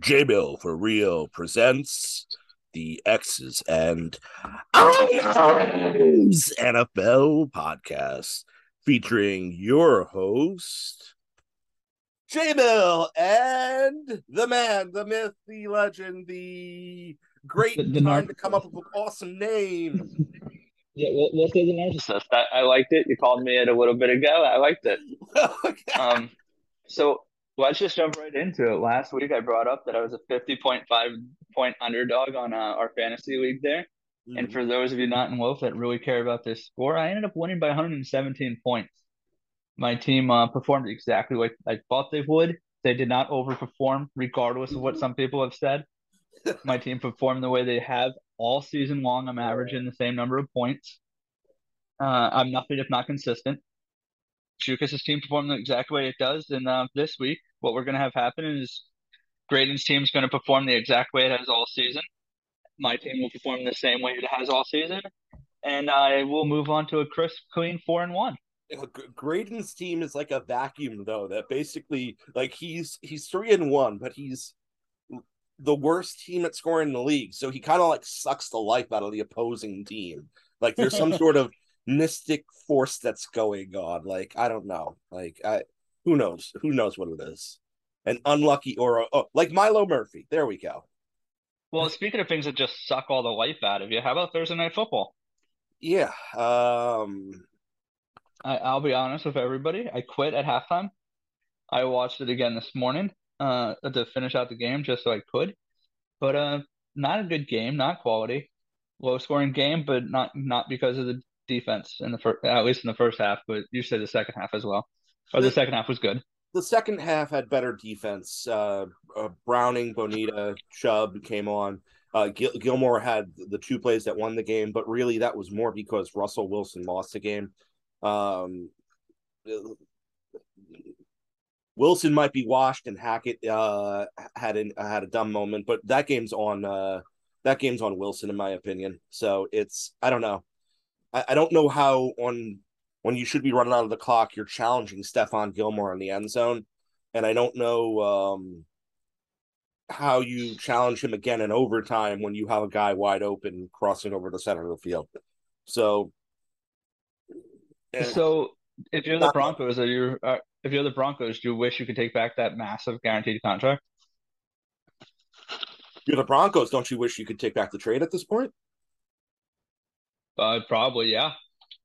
J-MiL for Real presents the X's and O's NFL podcast featuring your host, J-MiL, and the man, the myth, the legend, the great The- the time narc- to come up with an awesome name. Yeah, we'll, we'll say the narcissist. I, I liked it. You called me it a little bit ago. I liked it. Um, so let's just jump right into it. Last week I brought up that I was a 50.5 point underdog on uh, our fantasy league there. And for those of you not in Wolf that really care about this score, I ended up winning by 117 points. My team uh, performed exactly what I thought they would. They did not overperform, regardless of what some people have said. My team performed the way they have all season long. I'm averaging the same number of points. Uh, I'm nothing if not consistent. Chukas' team performed the exact way it does. And uh, this week, what we're going to have happen is Graydon's team is going to perform the exact way it has all season. My team will perform the same way it has all season. And I will move on to a crisp, clean four and one. Graydon's team is like a vacuum, though. That basically, like, he's he's three and one, but he's the worst team at scoring in the league. So he kind of like sucks the life out of the opposing team. Like, there's some sort of mystic force that's going on. Like, I don't know. Like, I who knows? Who knows what it is? An unlucky or oh, like Milo Murphy. There we go. Well, speaking of things that just suck all the life out of you, how about Thursday night football? Yeah. Um. I, I'll be honest with everybody. I quit at halftime. I watched it again this morning uh, to finish out the game just so I could. But uh, not a good game, not quality. Low scoring game, but not not because of the defense in the first, at least in the first half. But you said the second half as well. Or the second half was good. the second half had better defense. Uh, uh, Browning, Bonitto, Chubb came on. Uh, Gil- Gilmore had the two plays that won the game, but really that was more because Russell Wilson lost the game. Um, Wilson might be washed, and Hackett uh, had an, had a dumb moment, but that game's on uh, that game's on Wilson, in my opinion. So it's I don't know. I, I don't know how on when you should be running out of the clock, you're challenging Stephon Gilmore in the end zone. And I don't know um, how you challenge him again in overtime when you have a guy wide open crossing over the center of the field. So, So if you're the Broncos, are you uh, if you're the Broncos, do you wish you could take back that massive guaranteed contract? you're the Broncos. Don't you wish you could take back the trade at this point? Uh, probably, yeah.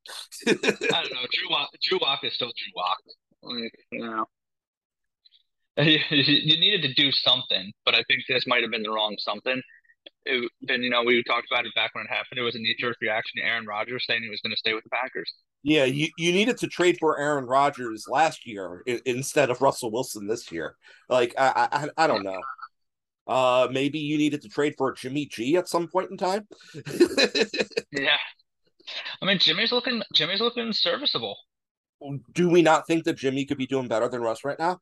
I don't know. Drew Lock, Drew is still Drew Lock. Like, you know, you, you needed to do something, but I think this might have been the wrong something. It, then you know we talked about it back when it happened. It was a knee-jerk reaction to Aaron Rodgers saying he was going to stay with the Packers. yeah, you, you needed to trade for Aaron Rodgers last year instead of Russell Wilson this year. Like I I, I don't know. Uh, maybe you needed to trade for Jimmy G at some point in time. Yeah, I mean Jimmy's looking Jimmy's looking serviceable. Do we not think that Jimmy could be doing better than Russ right now?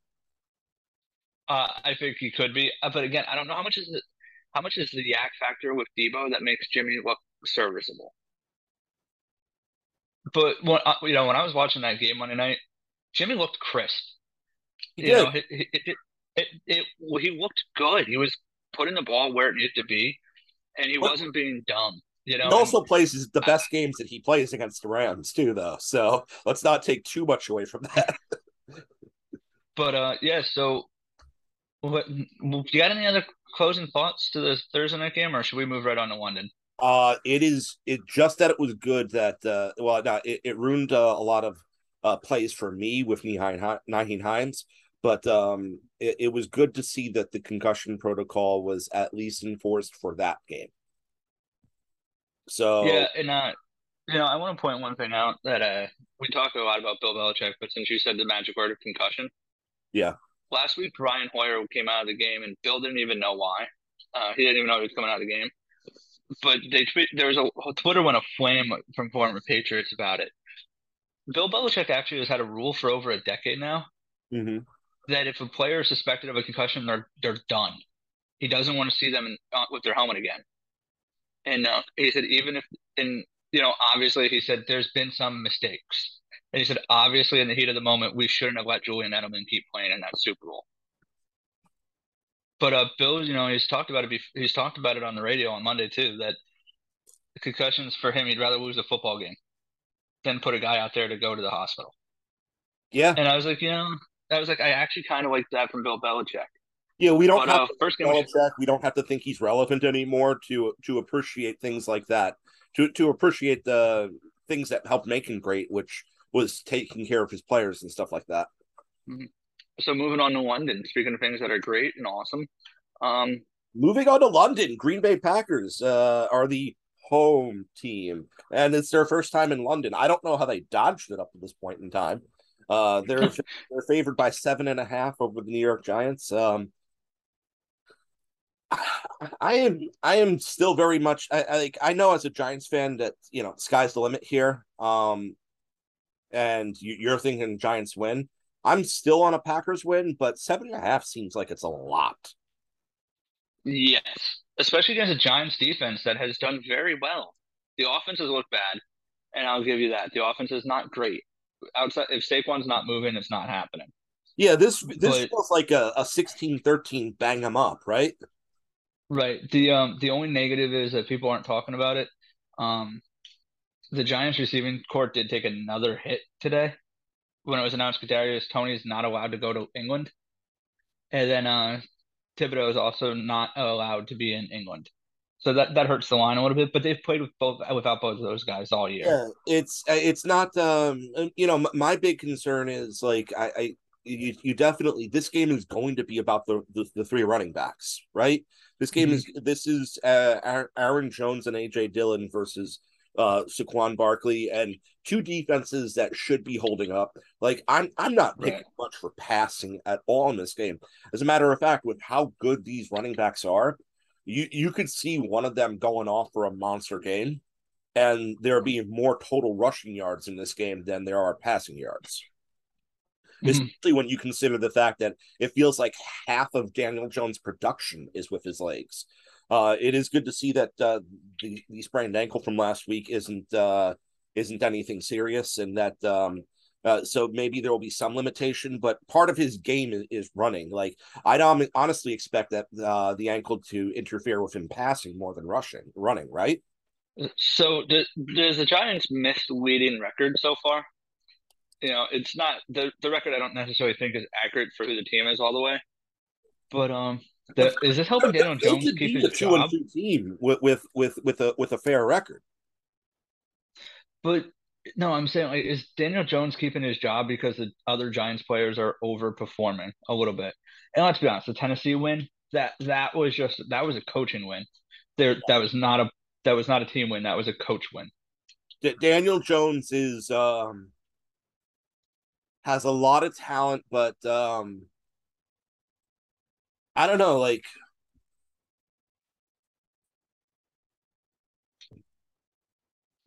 Uh, I think he could be, uh, but again, I don't know how much is it. How much is the YAC factor with Deebo that makes Jimmy look serviceable? But when uh, you know when I was watching that game Monday night, Jimmy looked crisp. He You did. know, it, it, it, it, he looked good. He was putting the ball where it needed to be, and he wasn't being dumb. You know, He also plays his- the best games that he plays against the Rams too, though. So let's not take too much away from that. but uh, yeah. So, what? Do you got any other closing thoughts to the Thursday night game, or should we move right on to London? Uh, it is it just that it was good that uh, well, no, it, it ruined uh, a lot of uh, plays for me with Nyheim Hines, but um, it, it was good to see that the concussion protocol was at least enforced for that game. So Yeah, and uh, you know, I want to point one thing out that uh, we talk a lot about Bill Belichick, but since you said the magic word of concussion, Yeah. last week Brian Hoyer came out of the game, and Bill didn't even know why. Uh, he didn't even know he was coming out of the game. But they tweet, there was a Twitter went aflame from former Patriots about it. Bill Belichick actually has had a rule for over a decade now mhm. that if a player is suspected of a concussion, they're they're done. He doesn't want to see them in, uh, with their helmet again. And uh, he said, even if, and you know, obviously, he said there's been some mistakes. And he said, obviously, in the heat of the moment, we shouldn't have let Julian Edelman keep playing in that Super Bowl. But uh, Bill, you know, he's talked about it. he's talked about it on the radio on Monday too. That the concussions for him, he'd rather lose a football game than put a guy out there to go to the hospital. Yeah, and I was like, you know, I was like, I actually kind of like that from Bill Belichick. Yeah, we don't but, have uh, first game Belichick. We don't have to think he's relevant anymore to to appreciate things like that. To to appreciate the things that helped make him great, which was taking care of his players and stuff like that. Mm-hmm. So moving on to London. Speaking of things that are great and awesome, um, moving on to London, Green Bay Packers uh, are the home team, and it's their first time in London. I don't know how they dodged it up to this point in time. Uh, they're they're favored by seven and a half over the New York Giants. Um, I am I am still very much I, I, like I know as a Giants fan that you know sky's the limit here. Um, and you, are thinking Giants win. I'm still on a Packers win, but seven and a half seems like it's a lot. Yes, especially against a Giants defense that has done very well. The offense has looked bad, and I'll give you that. The offense is not great. Outside, if Saquon's not moving, it's not happening. Yeah, this this but, feels like a, a 16-13 bang them up, right? Right. The um the only negative is that people aren't talking about it. Um, the Giants receiving court did take another hit today when it was announced Kadarius Toney is not allowed to go to England, and then uh, Thibodeaux is also not allowed to be in England. So that, that hurts the line a little bit, but they've played with both without both of those guys all year. Yeah, it's it's not um you know my big concern is like I, I you, you definitely this game is going to be about the the, the three running backs right. This game mm-hmm. is this is uh, Aaron Jones and AJ Dillon versus uh Saquon Barkley and two defenses that should be holding up. Like I'm I'm not picking right. much for passing at all in this game. As a matter of fact, with how good these running backs are, you you could see one of them going off for a monster game and there being more total rushing yards in this game than there are passing yards. Mm-hmm. Especially when you consider the fact that it feels like half of Daniel Jones' production is with his legs uh, it is good to see that uh, the, the sprained ankle from last week isn't uh, isn't anything serious, and that um, uh, so maybe there will be some limitation. But part of his game is, is running. Like I'd honestly expect that uh, the ankle to interfere with him passing more than rushing, running. Right. So does, does the Giants miss leading record so far? You know, it's not the the record. I don't necessarily think is accurate for who the team is all the way, but um, the, is this helping Daniel Jones keep his two job? Two team with with with with a with a fair record. But no, I'm saying like is Daniel Jones keeping his job because the other Giants players are overperforming a little bit? And let's be honest, the Tennessee win that that was just that was a coaching win. There, that was not a that was not a team win. That was a coach win. Daniel Jones is um has a lot of talent, but um I don't know, like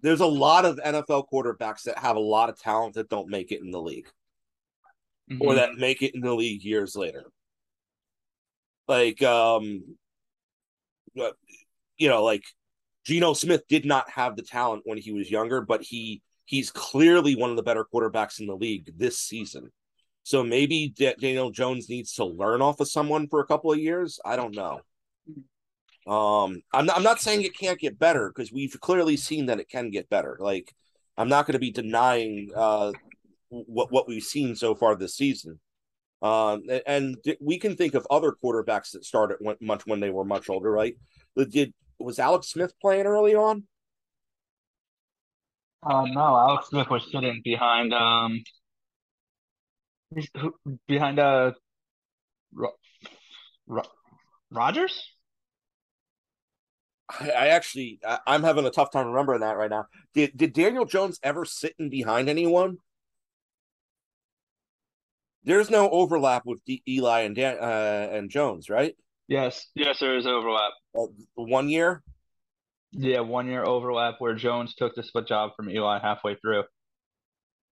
there's a lot of NFL quarterbacks that have a lot of talent that don't make it in the league. Mm-hmm. Or that make it in the league years later. Like um you know, like Geno Smith did not have the talent when he was younger, but he he's clearly one of the better quarterbacks in the league this season. So maybe D- Daniel Jones needs to learn off of someone for a couple of years. I don't know. Um, I'm not, I'm not saying it can't get better because we've clearly seen that it can get better. Like, I'm not going to be denying uh, what what we've seen so far this season. Um, and we can think of other quarterbacks that started much when they were much older, right? Did was Alex Smith playing early on? Uh, no, Alex Smith was sitting behind um, who, behind uh Ro- Ro- Rodgers? I, I actually I, am having a tough time remembering that right now. Did did Daniel Jones ever sit in behind anyone? There's no overlap with D- Eli and Dan, uh, and Jones, right? Yes, yes, there is overlap. Uh, one year. Yeah, one year overlap where Jones took the split job from Eli halfway through.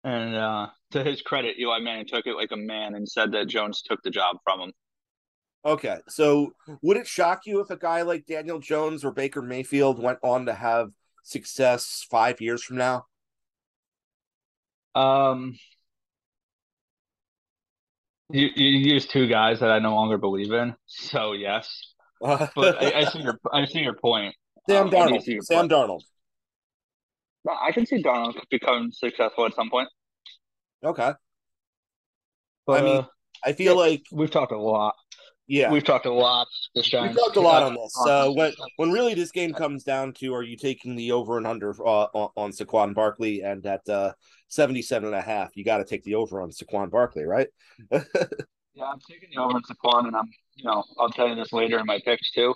And uh, to his credit, Eli Manning took it like a man and said that Jones took the job from him. Okay, so would it shock you if a guy like Daniel Jones or Baker Mayfield went on to have success five years from now? Um, You you use two guys that I no longer believe in, so yes. but I, I, see your I see your point. Sam um, Darnold. Sam point. Darnold. I can see Darnold become successful at some point. Okay. But, I mean, uh, I feel yeah, like we've talked a lot. Yeah, we've talked a lot. This time. We've talked a lot on this. Uh, when when really this game comes down to, are you taking the over and under uh, on, on Saquon Barkley? And at uh, 77 and a half, you got to take the over on Saquon Barkley, right? yeah, I'm taking the over on Saquon, and I'm, you know, I'll tell you this later in my picks too.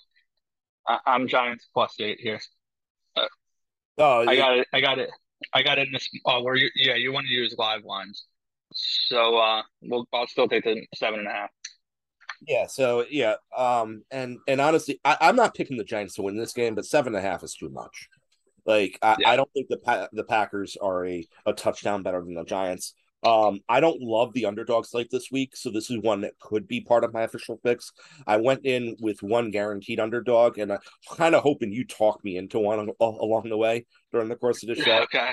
I, am Giants plus eight here. Uh, oh, I got it. I got it. I got it in this. Oh, where you? Yeah, you want to use live lines. So uh, we'll I'll still take the seven and a half. Yeah, so yeah, um, and and honestly, I, I'm not picking the Giants to win this game, but seven and a half is too much. Like, I, yeah. I don't think the the Packers are a, a touchdown better than the Giants. Um, I don't love the underdog slate this week, so this is one that could be part of my official picks. I went in with one guaranteed underdog, and I'm kind of hoping you talk me into one along the way during the course of the show. okay.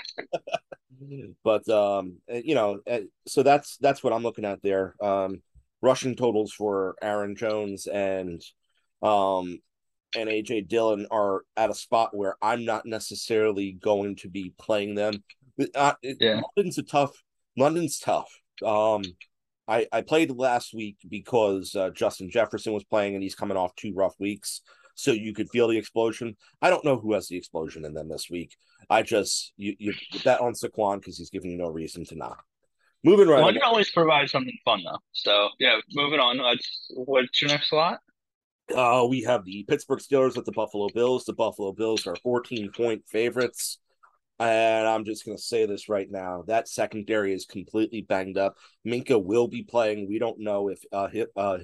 but um, eh, you know, eh, so that's that's what I'm looking at there. Um, rushing totals for Aaron Jones and um and AJ Dillon are at a spot where I'm not necessarily going to be playing them. Uh, yeah. London's a tough London's tough. Um, I I played last week because uh, Justin Jefferson was playing and he's coming off two rough weeks, so you could feel the explosion. I don't know who has the explosion in them this week. I just you you bet on Saquon because he's giving you no reason to not. Moving right. One can always provide something fun though. So yeah, moving on. Let's, what's your next slot? Uh, we have the Pittsburgh Steelers with the Buffalo Bills. The Buffalo Bills are 14 point favorites. And I'm just going to say this right now. That secondary is completely banged up. Minkah will be playing. We don't know if uh, uh,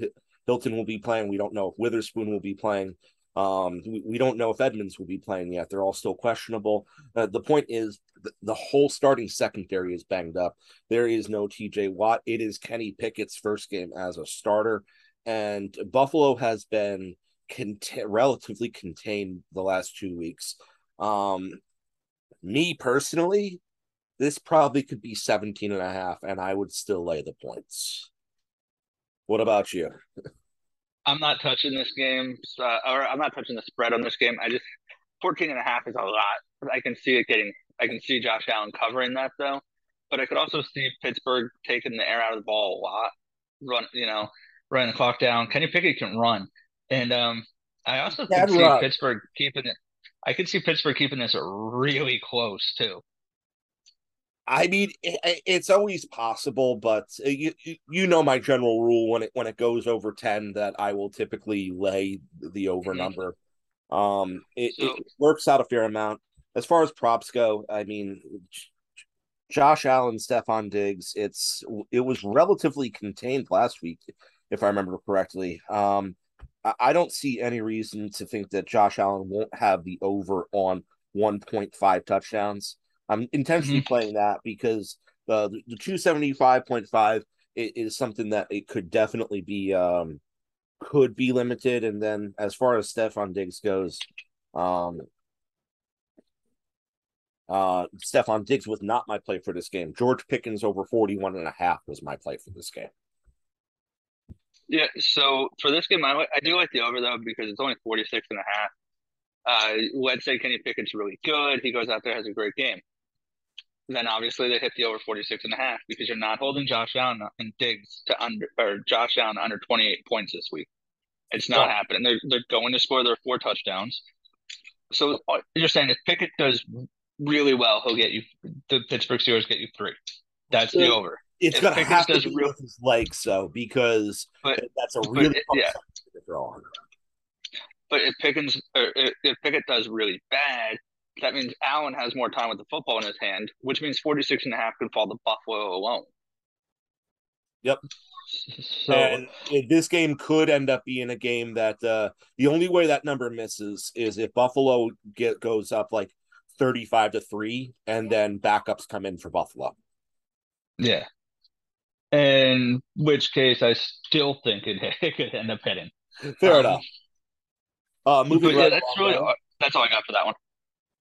Hilton will be playing. We don't know if Witherspoon will be playing. Um, we, we don't know if Edmunds will be playing yet. They're all still questionable. Uh, the point is, the, the whole starting secondary is banged up. There is no TJ Watt. It is Kenny Pickett's first game as a starter. And Buffalo has been cont- relatively contained the last two weeks. Um, me personally, this probably could be 17 and a half, and I would still lay the points. What about you? I'm not touching this game, uh, or I'm not touching the spread on this game. I just 14 and a half is a lot. I can see it getting, I can see Josh Allen covering that though, but I could also see Pittsburgh taking the air out of the ball a lot, run, you know, running the clock down. Kenny Pickett can run, and um, I also can see run. Pittsburgh keeping it I could see Pittsburgh keeping this really close too. I mean, it's always possible, but uh, you you know my general rule when it when it goes over ten that I will typically lay the over mm-hmm. number. Um, it, so, it works out a fair amount as far as props go. I mean, Josh Allen, Stefon Diggs. It's it was relatively contained last week, if I remember correctly. Um, I don't see any reason to think that Josh Allen won't have the over on 1.5 touchdowns. I'm intentionally mm-hmm. playing that because the the 275.5 is something that it could definitely be um could be limited. And then as far as Stefon Diggs goes, um uh Stefon Diggs was not my play for this game. George Pickens over 41 and a half was my play for this game. Yeah, so for this game, I, I do like the over though because it's only 46 and a half. Uh, let's say Kenny Pickett's really good. He goes out there, has a great game. Then obviously they hit the over 46 and a half because you're not holding Josh Allen and Diggs to under or Josh Allen under 28 points this week. It's not oh. happening. They're, they're going to score their four touchdowns. So uh, you're saying if Pickett does really well, he'll get you the Pittsburgh Steelers get you three. That's the over it's going to have to be real, with his legs, though, because but, that's a really but, yeah. draw. But if Pickens or if Pickett does really bad, that means Allen has more time with the football in his hand, which means 46 and a half could fall to Buffalo alone. Yep. So, and this game could end up being a game that uh, the only way that number misses is if Buffalo get goes up like 35 to 3 and then backups come in for Buffalo. Yeah in which case I still think it, it could end up hitting. Fair um, enough. Uh, moving right yeah, that's really all, that's all I got for that one.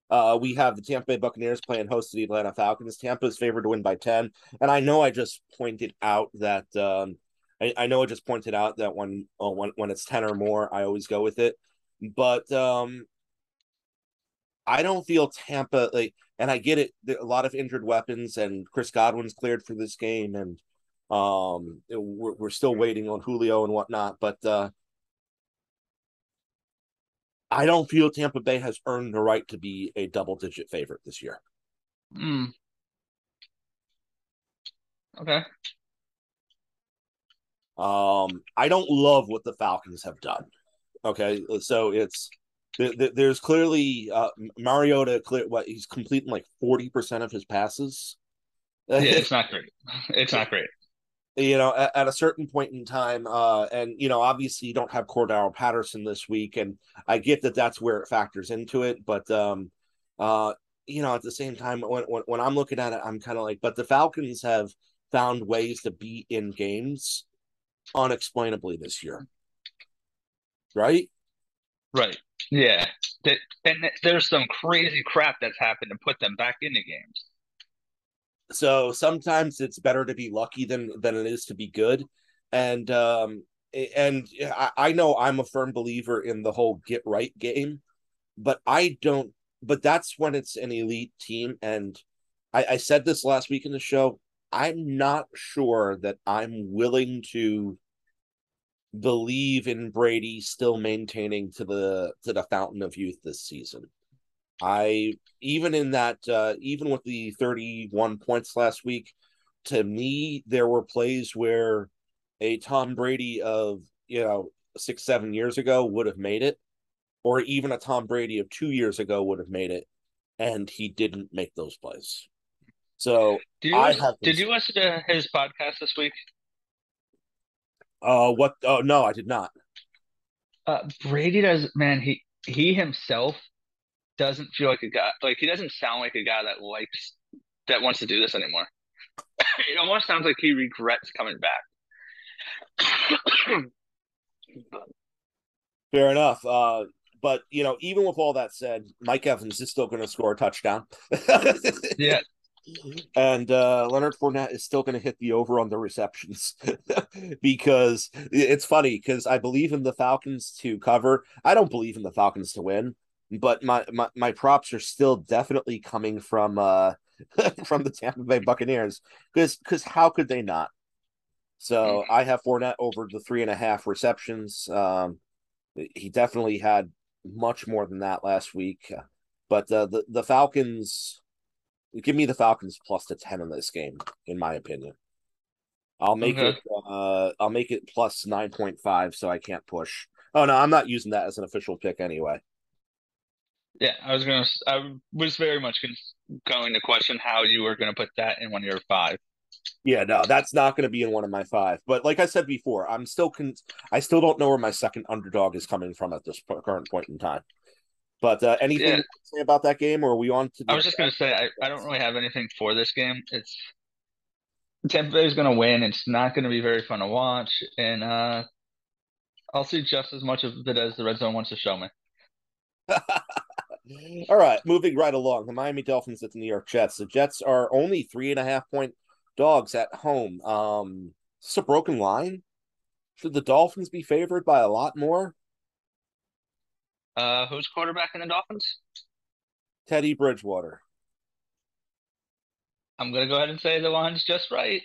Uh, we have the Tampa Bay Buccaneers playing host to the Atlanta Falcons. Tampa is favored to win by 10. And I know I just pointed out that um, I, I know I just pointed out that when uh, when when it's ten or more, I always go with it. But um, I don't feel Tampa like, and I get it. A lot of injured weapons, and Chris Godwin's cleared for this game, and um, we're, we're still waiting on Julio and whatnot. But uh, I don't feel Tampa Bay has earned the right to be a double digit favorite this year. Mm. Okay. Um, I don't love what the Falcons have done. Okay, so it's there's clearly uh, Mariota. Clear what he's completing like forty percent of his passes. Yeah, it's not great. It's not great. You know, at, at, a certain point in time, uh, and you know, obviously you don't have Cordarrelle Patterson this week, and I get that that's where it factors into it. But um, uh, you know, at the same time, when when, when I'm looking at it, I'm kind of like, but the Falcons have found ways to be in games unexplainably this year, right? Right. Yeah. And there's some crazy crap that's happened to put them back into games. So sometimes it's better to be lucky than than it is to be good, and um and I, I know I'm a firm believer in the whole get right game, but I don't. But that's when it's an elite team, and I, I said this last week in the show. I'm not sure that I'm willing to believe in Brady still maintaining to the to the fountain of youth this season. I even in that uh even with the 31 points last week, to me there were plays where a Tom Brady of, you know, 6 7 years ago would have made it or even a Tom Brady of 2 years ago would have made it and he didn't make those plays. So did you, I have did you listen to his podcast this week? Uh, what? Oh no, I did not. Uh, Brady does. Man, he he himself doesn't feel like a guy. Like he doesn't sound like a guy that likes that wants to do this anymore. it almost sounds like he regrets coming back. Fair enough. Uh, but you know, even with all that said, Mike Evans is still going to score a touchdown. yeah, and uh, Leonard Fournette is still going to hit the over on the receptions because it's funny because I believe in the Falcons to cover. I don't believe in the Falcons to win, but my my, my props are still definitely coming from uh from the Tampa Bay Buccaneers because because how could they not? So mm. I have Fournette over the three and a half receptions. Um, he definitely had much more than that last week, but uh, the the Falcons give me the Falcons plus the 10 in this game, in my opinion. I'll make okay. it uh I'll make it plus 9.5 so I can't push. Oh no, I'm not using that as an official pick anyway. Yeah, I was gonna. I was very much going to question how you were gonna put that in one of your five. Yeah, no, that's not going to be in one of my five. But like I said before, I'm still con- I still don't know where my second underdog is coming from at this current point in time. But uh, anything yeah. to say about that game, or are we on to? I was just going to say I, I don't really have anything for this game. It's Tampa Bay is going to win. It's not going to be very fun to watch, and uh, I'll see just as much of it as the red zone wants to show me. All right, moving right along. The Miami Dolphins at the New York Jets. The Jets are only three and a half point dogs at home. Um, it's a broken line. Should the Dolphins be favored by a lot more? Uh, who's quarterback in the Dolphins? Teddy Bridgewater. I'm gonna go ahead and say the line's just right.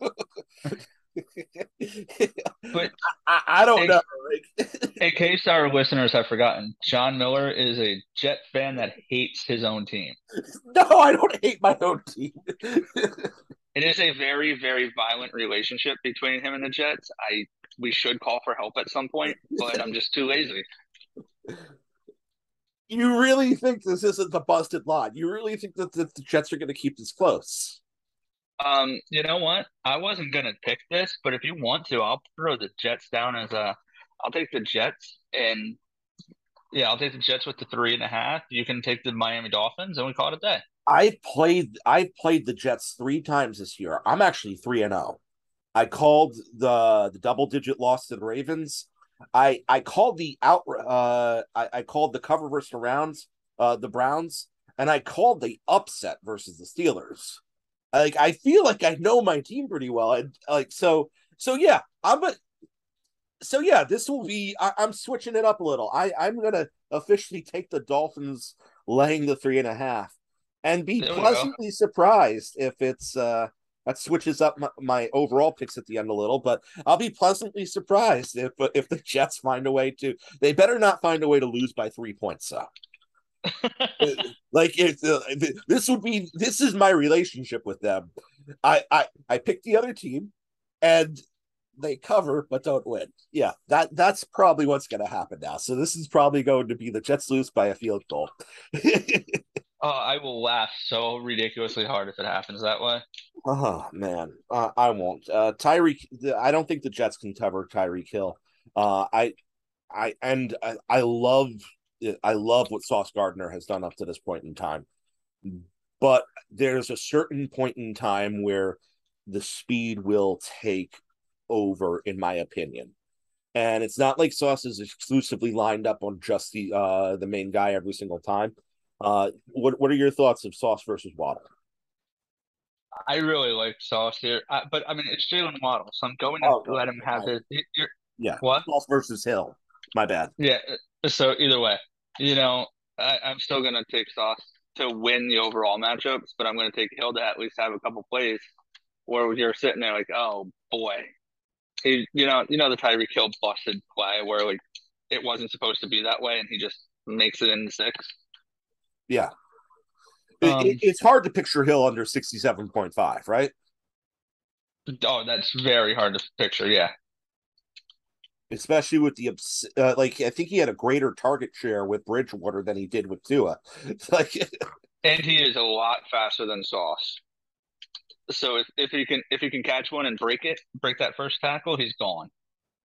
but I, I don't in, know. in case our listeners have forgotten, John Miller is a Jet fan that hates his own team. No, I don't hate my own team. it is a very, very violent relationship between him and the Jets. I we should call for help at some point, but I'm just too lazy. You really think this isn't the busted line? You really think that the, the Jets are going to keep this close? Um, you know what? I wasn't to pick this, but if you want to, I'll throw the Jets down as a. I'll take the Jets and yeah, I'll take the Jets with the three and a half. You can take the Miami Dolphins, and we call it a day. I played. I played the Jets three times this year. I'm actually three and zero. Oh. I called the the double digit loss to the Ravens. I I called the out uh I, I called the cover versus the rounds uh the Browns and I called the upset versus the Steelers. Like I feel like I know my team pretty well, and like so so yeah, I'm a so yeah, this will be. I, am switching it up a little. I I'm gonna officially take the Dolphins laying the three and a half, and be pleasantly surprised if it's uh that switches up my, my, overall picks at the end a little. But I'll be pleasantly surprised if if the Jets find a way to. They better not find a way to lose by three points. So. like if uh, this would be this is my relationship with them i i i pick the other team and they cover but don't win. Yeah, that that's probably what's going to happen now. So this is probably going to be the Jets lose by a field goal. oh, I will laugh so ridiculously hard if it happens that way. Oh man, uh, I won't. Uh, Tyreek, I don't think the Jets can cover Tyreek Hill. Uh, I, I and I, I love I love what Sauce Gardner has done up to this point in time, but there's a certain point in time where the speed will take over, in my opinion. And it's not like Sauce is exclusively lined up on just the uh the main guy every single time. Uh, what what are your thoughts of Sauce versus Waddle? I really like Sauce here, uh, but I mean it's Jaylen Waddle, so I'm going to oh, let him have his. yeah, what Sauce versus Hill. My bad. Yeah. Uh, so either way, you know, I, I'm still going to take Sauce to win the overall matchups, but I'm going to take Hill to at least have a couple plays where you're sitting there like, oh boy, he, you know, you know the Tyreek Hill busted play where like it wasn't supposed to be that way, and he just makes it in six. Yeah, um, it, it's hard to picture Hill under sixty-seven point five, right? Oh, that's very hard to picture. Yeah, especially with the uh, like. I think he had a greater target share with Bridgewater than he did with Tua. like, and he is a lot faster than Sauce. So if, if he can if he can catch one and break it, break that first tackle, he's gone.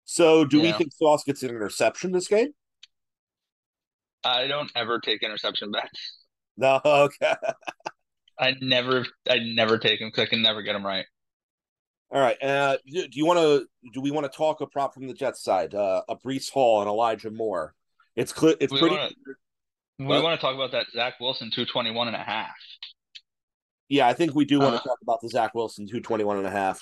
So do we think Sauce gets an interception this game? I don't ever take interception bets. No, okay. I never I never take them because I can never get them right. All right. Uh, do, do you want to? Do we want to talk a prop from the Jets side? Uh, a Breece Hall and Elijah Moore. It's clear. It's we pretty. Wanna, we want to talk about that Zach Wilson 221 and a half. Yeah, I think we do want uh, to talk about the Zach Wilson 221 and a half.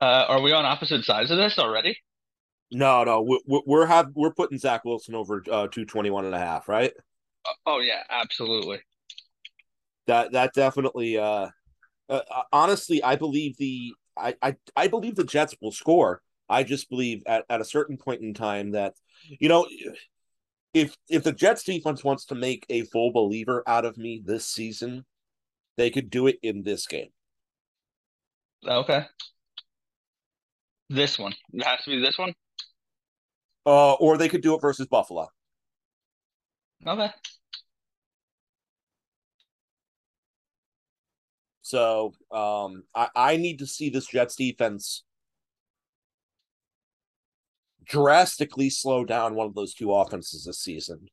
Uh, are we on opposite sides of this already? No, no, we're we're have we're putting Zach Wilson over uh, 221 and a half, right? Oh yeah, absolutely. That that definitely uh, uh, uh, honestly, I believe the I, I I believe the Jets will score. I just believe at, at a certain point in time that you know if if the Jets defense wants to make a full believer out of me this season, they could do it in this game. Okay. This one. It has to be this one? Uh, or they could do it versus Buffalo. Okay. So um, I, I need to see this Jets defense drastically slow down one of those two offenses this season.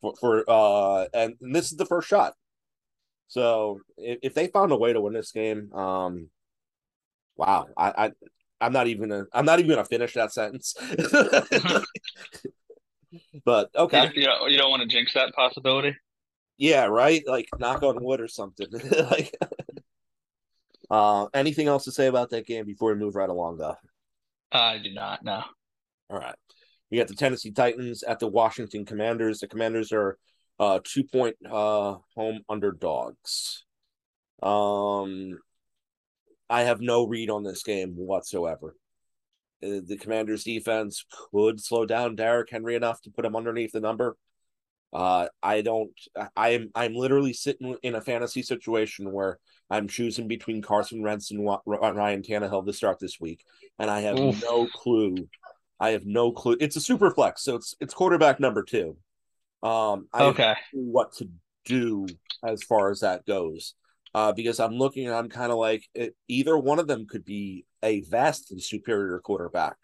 For, for uh, and, and this is the first shot. So if, if they found a way to win this game, um, wow, I, I I'm not even gonna I'm not even gonna finish that sentence. but okay, you don't, you don't want to jinx that possibility. Yeah, right. Like knock on wood or something. like, uh, anything else to say about that game before we move right along, though? I do not. know. All right. We got the Tennessee Titans at the Washington Commanders. The Commanders are uh two point uh home underdogs. Um I have no read on this game whatsoever. Uh, the Commanders defense could slow down Derrick Henry enough to put him underneath the number. Uh I don't I'm I'm literally sitting in a fantasy situation where I'm choosing between Carson Wentz and Ryan Tannehill to start this week, and I have Oof. no clue. I have no clue. It's a super flex, so it's it's quarterback number two. Um, I okay. what to do as far as that goes. Uh, because I'm looking and I'm kind of like it, either one of them could be a vastly superior quarterback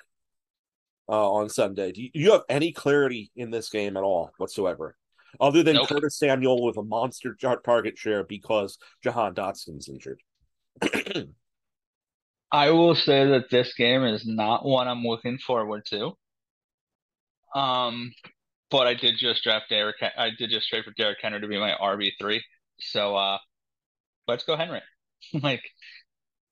uh, on Sunday. Do you, do you, have any clarity in this game at all whatsoever, other than nope. Curtis Samuel with a monster target share because Jahan Dotson's injured? I will say that this game is not one I'm looking forward to. Um, but I did just draft Derrick. I did just trade for Derrick Henry to be my RB three. So uh, let's go Henry. like,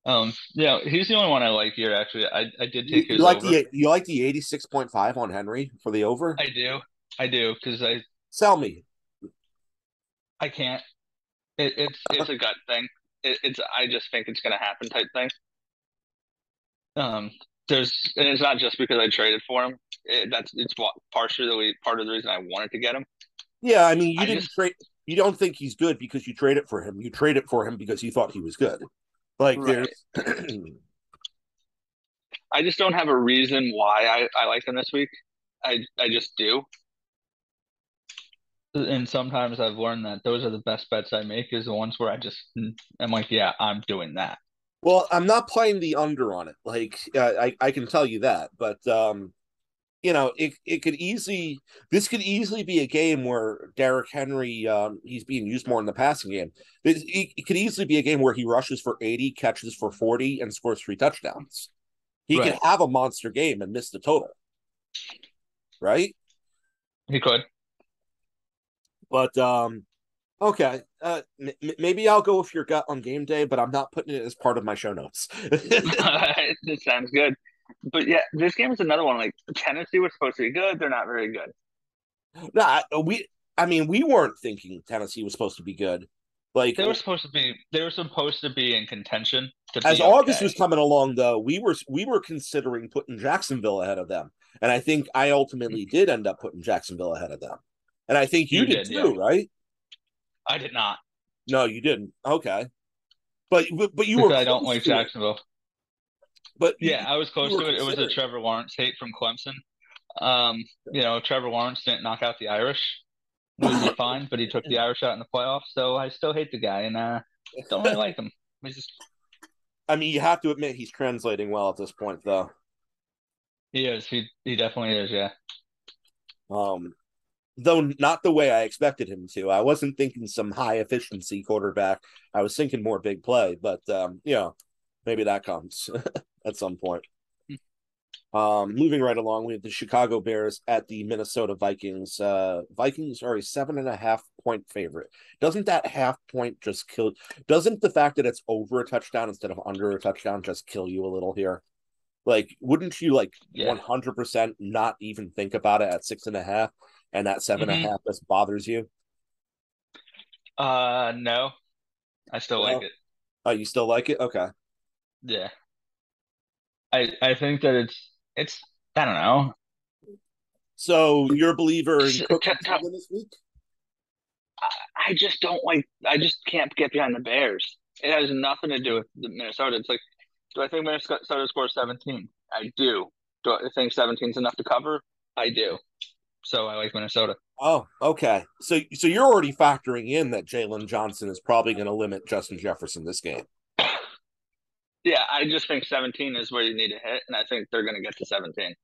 um, yeah, he's the only one I like here. Actually, I I did take you, his. like over. the you like the eighty six point five on Henry for the over. I do, I do, because I sell me. I can't. It, it's it's a gut thing. It, it's I just think it's gonna happen type thing. Um, there's and it's not just because I traded for him. It, that's it's partially part of the reason I wanted to get him. Yeah, I mean, you I didn't just- trade. You don't think he's good because you traded for him. You traded for him because you thought he was good. Like Right. there's I just don't have a reason why I, I like him this week. I I just do. And sometimes I've learned that those are the best bets I make is the ones where I just I'm like, yeah, I'm doing that. Well, I'm not playing the under on it. Like uh, I, I can tell you that, but um, you know, it it could easily this could easily be a game where Derrick Henry um, he's being used more in the passing game. It, it, it could easily be a game where he rushes for 80, catches for 40, and scores three touchdowns. He Right. could have a monster game and miss the total, right? He could. But um, okay, uh, m- maybe I'll go with your gut on game day, but I'm not putting it as part of my show notes. it sounds good. But yeah, this game is another one. Like Tennessee was supposed to be good, they're not very good. Nah, we. I mean, we weren't thinking Tennessee was supposed to be good. Like They were supposed to be they were supposed to be in contention to as August okay. was coming along, though, we were we were considering putting Jacksonville ahead of them, and I think I ultimately did end up putting Jacksonville ahead of them, and I think you, You did, did, too, right? I did not. No, you didn't. Okay, but but, but you because were. I don't like. Jacksonville. But Yeah, I was close to it. It was a. Trevor Lawrence hate from Clemson. Um, you know, Trevor Lawrence didn't knock out the Irish. Be fine, but he took the Irish out in the playoffs, so I still hate the guy and uh don't really like him. He's just I mean, you have to admit he's translating well at this point, though. he is. He he definitely is, yeah. Um, though not the way I expected him to. I wasn't thinking some high efficiency quarterback. I was thinking more big play, but um, you know, maybe that comes at some point. Um, moving right along, we have the Chicago Bears at the Minnesota Vikings. Uh, Vikings are a seven and a half point favorite. Doesn't that half point just kill? Doesn't the fact that it's over a touchdown instead of under a touchdown just kill you a little here? Like, wouldn't you like one hundred percent not even think about it at six and a half, and that 7 and a Mhm. half just bothers you? Uh no. I still like it. Oh, you still like it? Okay. Yeah. I I think that it's it's I don't know. So you're a believer in S- Cook t- t- this week? I just don't like. I just can't get behind the Bears. It has nothing to do with the Minnesota. It's like, do I think Minnesota scores 17? I do. Do I think 17 is enough to cover? I do. So I like Minnesota. Oh, okay. So so you're already factoring in that Jaylon Johnson is probably going to limit Justin Jefferson this game. Yeah, I just think 17 is where you need to hit, and I think they're going to get to 17.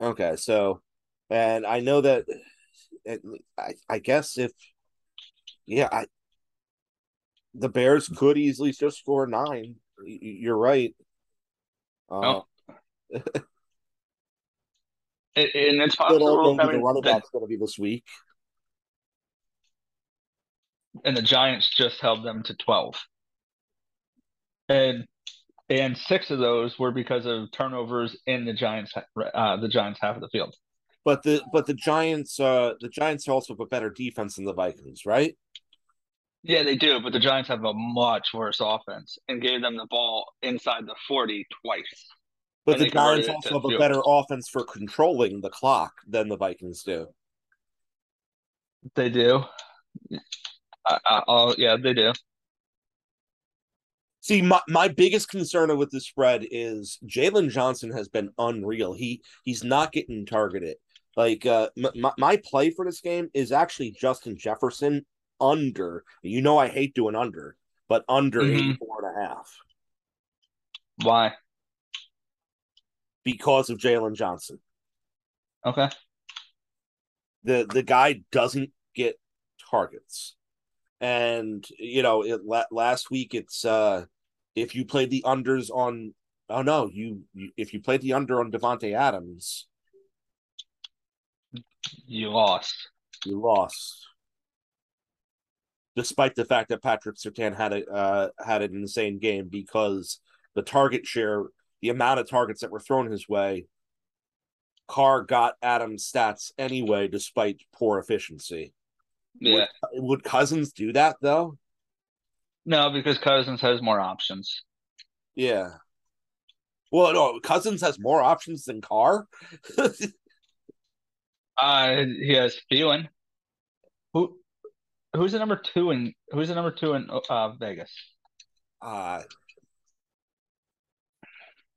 Okay, so and I know that it, I I guess if yeah, I the Bears could easily just score nine. You're right. Uh, Oh, and it's I don't know possible. I the running back's going to be this week. and the Giants just held them to 12. And and six of those were because of turnovers in the Giants uh, the Giants half of the field. But the but the Giants uh the Giants also have a better defense than the Vikings, right? Yeah, they do, but the Giants have a much worse offense and gave them the ball inside the 40 twice. But the Giants also have a better offense for controlling the clock than the Vikings do. They do. I, I, yeah, they do. See, my, my biggest concern with the spread is Jaylon Johnson has been unreal. He he's not getting targeted. Like uh, my my play for this game is actually Justin Jefferson under. You know I hate doing under, but under Mhm. 84 and a half Why? Because of Jaylon Johnson. Okay. the the guy doesn't get targets and you know it last week it's uh if you played the unders on oh no you, you if you played the under on Davante Adams You lost. you lost despite the fact that Patrick Sertan had a uh, had an insane game because the target share, the amount of targets that were thrown his way, Carr got Adams stats anyway, despite poor efficiency. Yeah. Would, would Cousins do that though? No, because Cousins has more options. Yeah. Well, no, Cousins has more options than Carr. uh, he has Thielen. Who, who's the number two in who's the number two in uh, Vegas? Uh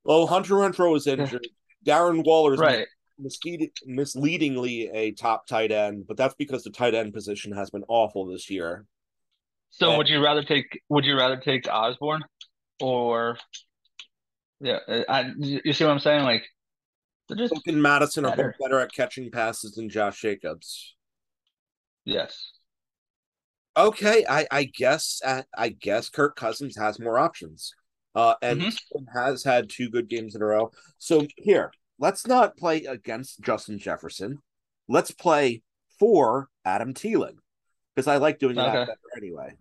well, Hunter Renfrow is injured. Darren Waller's right. mislead- misleadingly a top tight end, but that's because the tight end position has been awful this year. So and, would you rather take would you rather take Osborn or yeah, uh, I, you see what I'm saying? Like they're just Mattison better. are better at catching passes than Josh Jacobs. Yes. Okay, I I guess I guess Kirk Cousins has more options. Uh, and mm-hmm. has had two good games in a row. So here, let's not play against Justin Jefferson. Let's play for Adam Thielen because I like doing that better anyway.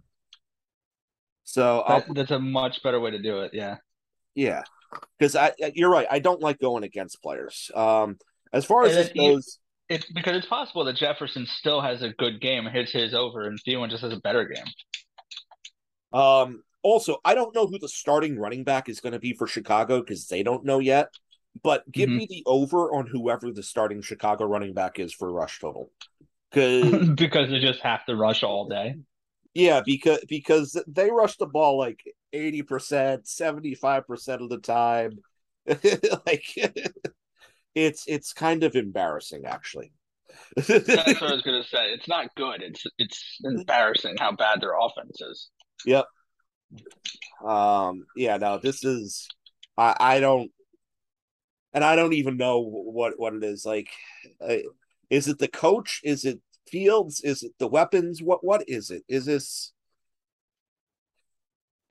So that, that's a much better way to do it. Yeah. Yeah, because I you're right. I don't like going against players. Um, as far as it goes, it's because it's possible that Jefferson still has a good game, hits his over, and Thielen just has a better game. Um. Also, I don't know who the starting running back is going to be for Chicago because they don't know yet. But give mm-hmm. me the over on whoever the starting Chicago running back is for rush total. Cause, because they just have to rush all day. Yeah, because because they rush the ball like 80%, 75% of the time. like it's it's kind of embarrassing actually. That's what I was gonna say. It's not good. It's it's embarrassing how bad their offense is. Yep. Um yeah, no, this is I I don't and I don't even know what what it is like. Uh, is it the coach? Is it Fields? Is it the weapons? What what is it? Is this?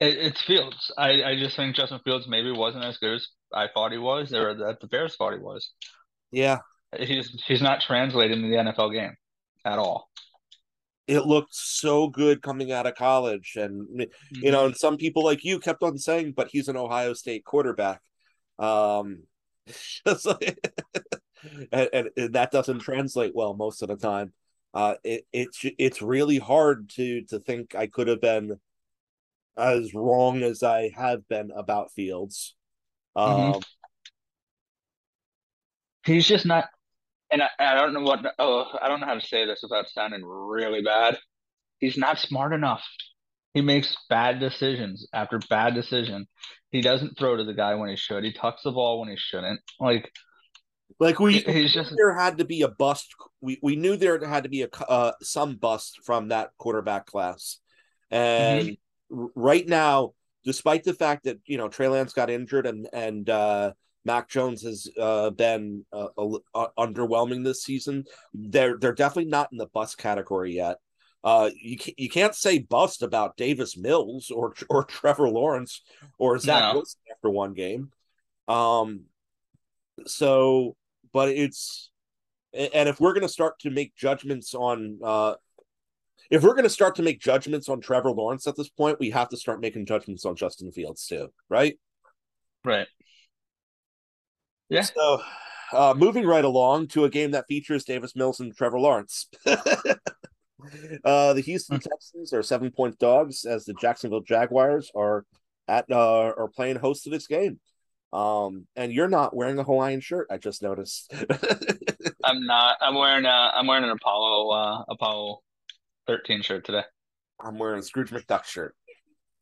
It, it's Fields. I I just think Justin Fields maybe wasn't as good as I thought he was, or that the Bears thought he was. Yeah, he's he's not translating the NFL game at all. It looked so good coming out of college, and you know, mm-hmm. and some people like you kept on saying, "But he's an Ohio State quarterback." Um, and, and, and, that doesn't translate well most of the time. Uh, it, it's it's really hard to to think I could have been as wrong as I have been about Fields. Mm-hmm. Um, mm-hmm. He's just not, and I, I don't know what. Oh, I don't know how to say this without sounding really bad. He's not smart enough. He makes bad decisions after bad decision. He doesn't throw to the guy when he should. He tucks the ball when he shouldn't. Like, like we, he's just there had to be a bust. We we knew there had to be a uh, some bust from that quarterback class, and mm-hmm. right now, despite the fact that you know Trey Lance got injured and and uh, Mac Jones has uh, been uh, uh, underwhelming this season, they're they're definitely not in the bust category yet. Uh, you can't, you can't say bust about Davis Mills or or Trevor Lawrence or Zach no. Wilson after one game. Um, so, but it's and if we're going to start to make judgments on uh, if we're going to start to make judgments on Trevor Lawrence at this point, we have to start making judgments on Justin Fields too, right? Right. Yeah. So, uh, moving right along to a game that features Davis Mills and Trevor Lawrence. Uh, the Houston hmm. Texans are seven point dogs as the Jacksonville Jaguars are at uh, are playing host to this game. Um, and you're not wearing a Hawaiian shirt. I just noticed. I'm not. I'm wearing a. I'm wearing an Apollo uh, Apollo 13 shirt today. I'm wearing a Scrooge McDuck shirt.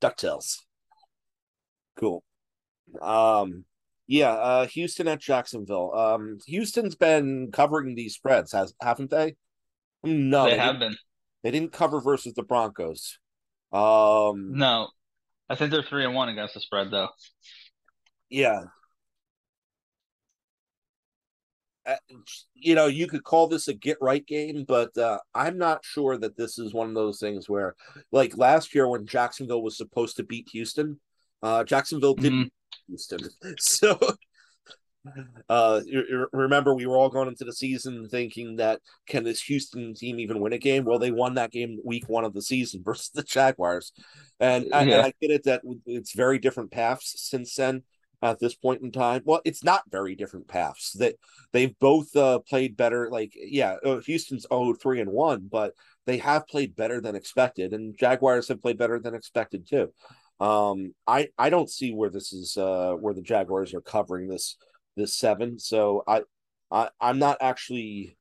DuckTales. Cool. Um, yeah. Uh, Houston at Jacksonville. Um, Houston's been covering these spreads, has haven't they? No, they, they have been. They didn't cover versus the Broncos. Um, no, I think they're three and one against the spread, though. Yeah. Uh, you know, you could call this a get right game, but uh, I'm not sure that this is one of those things where, like last year when Jacksonville was supposed to beat Houston, uh, Jacksonville didn't mm-hmm. Houston. So uh, remember we were all going into the season thinking that can this Houston team even win a game? Well, they won that game week one of the season versus the Jaguars, and, yeah. and I get it that it's very different paths since then. At this point in time, well, it's not very different paths. That they, they've both uh, played better. Like, yeah, uh, Houston's 0 3 and one, but they have played better than expected, and Jaguars have played better than expected too. Um, I I don't see where this is uh, where the Jaguars are covering this this seven. So I, I I'm not actually.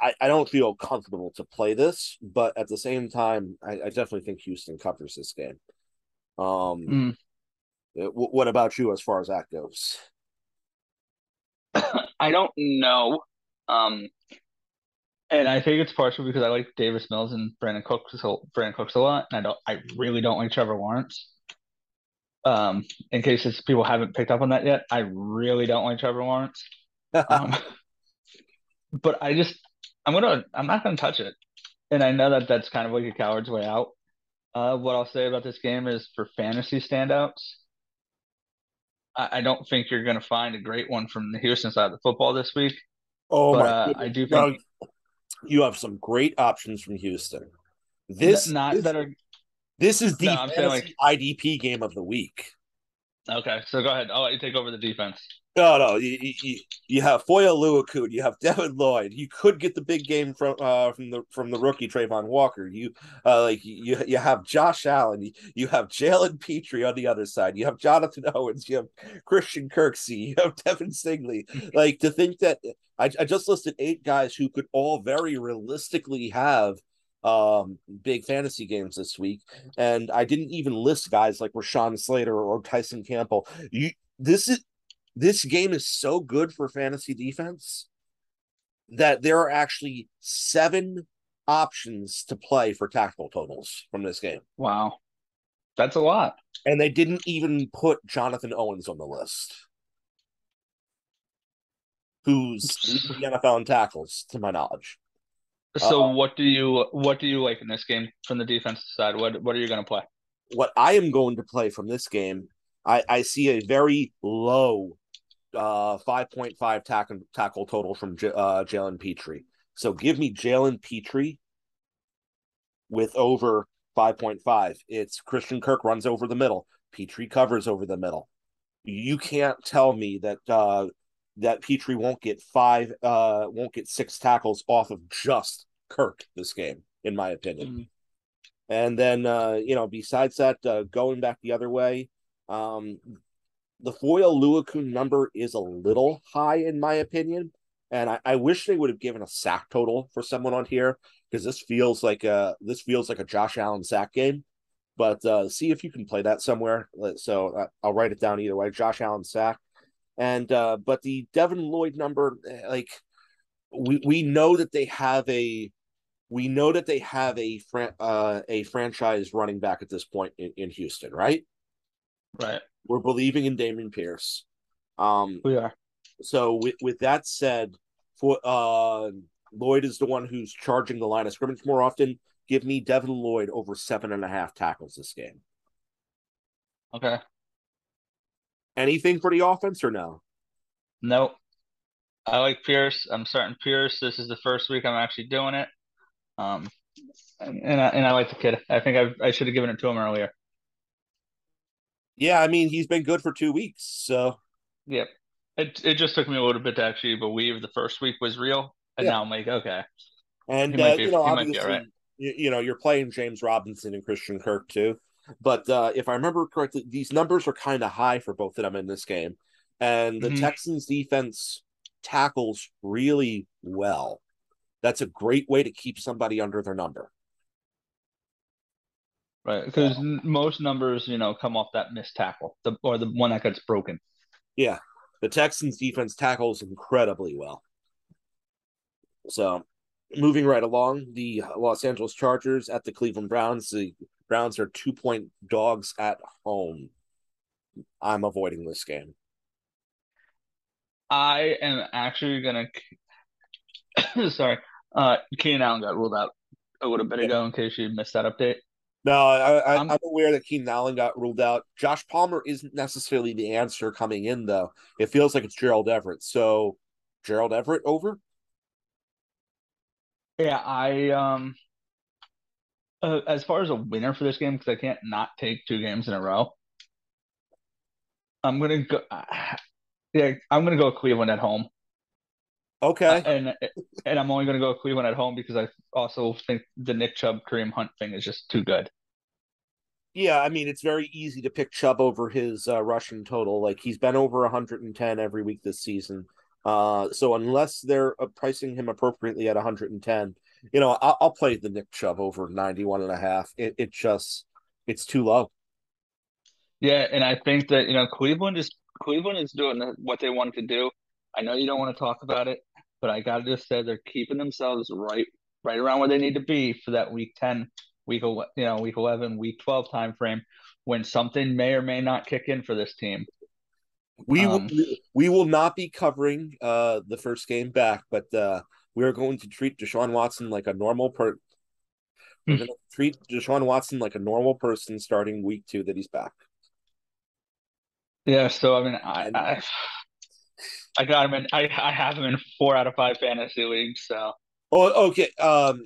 I, I don't feel comfortable to play this, but at the same time, I, I definitely think Houston covers this game. Um, mm. w- what about you as far as that goes? I don't know. Um, and I think it's partially because I like Davis Mills and Brandin Cooks, Brandin Cooks a lot, and I don't, I really don't like Trevor Lawrence. Um, in case people haven't picked up on that yet, I really don't like Trevor Lawrence. um, but I just, I'm gonna, I'm not gonna touch it, and I know that that's kind of like a coward's way out. Uh, what I'll say about this game is for fantasy standouts, I, I don't think you're gonna find a great one from the Houston side of the football this week. Oh but, my! Uh, I do think you have some great options from Houston. This not this, that are this is the no, like, IDP game of the week. Okay, so go ahead. I'll let you take over the defense. No, no, you, you, you have Foye Oluokun, you have Devin Lloyd. You could get the big game from uh from the from the rookie Travon Walker. You uh like you you have Josh Allen, you, you have Jalen Pitre on the other side. You have Jonathan Owens, you have Christian Kirksey, you have Devin Stingley. like to think that I, I just listed eight guys who could all very realistically have um big fantasy games this week and i didn't even list guys like rashawn slater or tyson campbell you this is this game is so good for fantasy defense that there are actually seven options to play for tackle totals from this game. Wow. That's a lot. And they didn't even put jonathan owens on the list who's the nfl in tackles to my knowledge. So uh, what do you what do you like in this game from the defensive side? What what are you going to play? What I am going to play from this game, I, I see a very low uh 5.5 tackle tackle total from J- uh Jalen Pitre. So give me Jalen Pitre with over 5.5. It's Christian Kirk runs over the middle. Pitre covers over the middle. You can't tell me that uh that Pitre won't get five, uh, won't get six tackles off of just Kirk this game, in my opinion. Mm-hmm. And then, uh, you know, besides that, uh, going back the other way, um, the Foye Oluokun number is a little high, in my opinion. And I, I wish they would have given a sack total for someone on here because this feels like a this feels like a Josh Allen sack game. But uh, see if you can play that somewhere. So uh, I'll write it down either way. Josh Allen sack and uh, but the Devin Lloyd number, like we we know that they have a we know that they have a fran- uh, a franchise running back at this point in, in Houston, right? Right. We're believing in Dameon Pierce. Um, we are. So with with that said, for uh, Lloyd is the one who's charging the line of scrimmage more often. Give me Devin Lloyd over seven and a half tackles this game. Okay anything for the offense or no? Nope. I like Pierce. I'm starting Pierce. This is the first week I'm actually doing it. Um, and I, and I like the kid. I think I I should have given it to him earlier. Yeah, I mean he's been good for two weeks. So. Yep. It it just took me a little bit to actually believe the first week was real, and yeah. now I'm like, okay. And uh, be, you know, obviously, right. you, you know, you're playing James Robinson and Christian Kirk too. But uh, if I remember correctly, these numbers are kind of high for both of them in this game. And the mm-hmm. Texans defense tackles really well. That's a great way to keep somebody under their number. Right, because yeah. most numbers, you know, come off that missed tackle, the or the one that gets broken. Yeah, the Texans defense tackles incredibly well. So, moving right along, the Los Angeles Chargers at the Cleveland Browns. The Browns are two point dogs at home. I'm avoiding this game. I am actually gonna. sorry, uh, Keenan Allen got ruled out a little bit ago in case you missed that update. No, I, am aware that Keenan Allen got ruled out. Josh Palmer isn't necessarily the answer coming in, though. It feels like it's Gerald Everett. So, Gerald Everett over. Yeah, I um, uh, as far as a winner for this game, because I can't not take two games in a row. I'm gonna go. Uh, yeah, I'm gonna go Cleveland at home. Okay. Uh, and and I'm only gonna go Cleveland at home because I also think the Nick Chubb Kareem Hunt thing is just too good. Yeah, I mean it's very easy to pick Chubb over his uh, rushing total. Like he's been over 110 every week this season. Uh, so unless they're uh, pricing him appropriately at 110, you know, I'll, I'll, play the Nick Chubb over 91 and a half. It, it just it's too low. Yeah, and I think that you know Cleveland is Cleveland is doing what they want to do. I know you don't want to talk about it, but I gotta just say they're keeping themselves right right around where they need to be for that week 10, week you know, week 11, week 12 time frame when something may or may not kick in for this team. We um, will we will not be covering uh the first game back, but uh we are going to treat Deshaun Watson like a normal per we're hmm. going to treat Deshaun Watson like a normal person starting week two that he's back. Yeah, so I mean, I, I, I got him in. I I have him in four out of five fantasy leagues. So. Oh, okay. Um,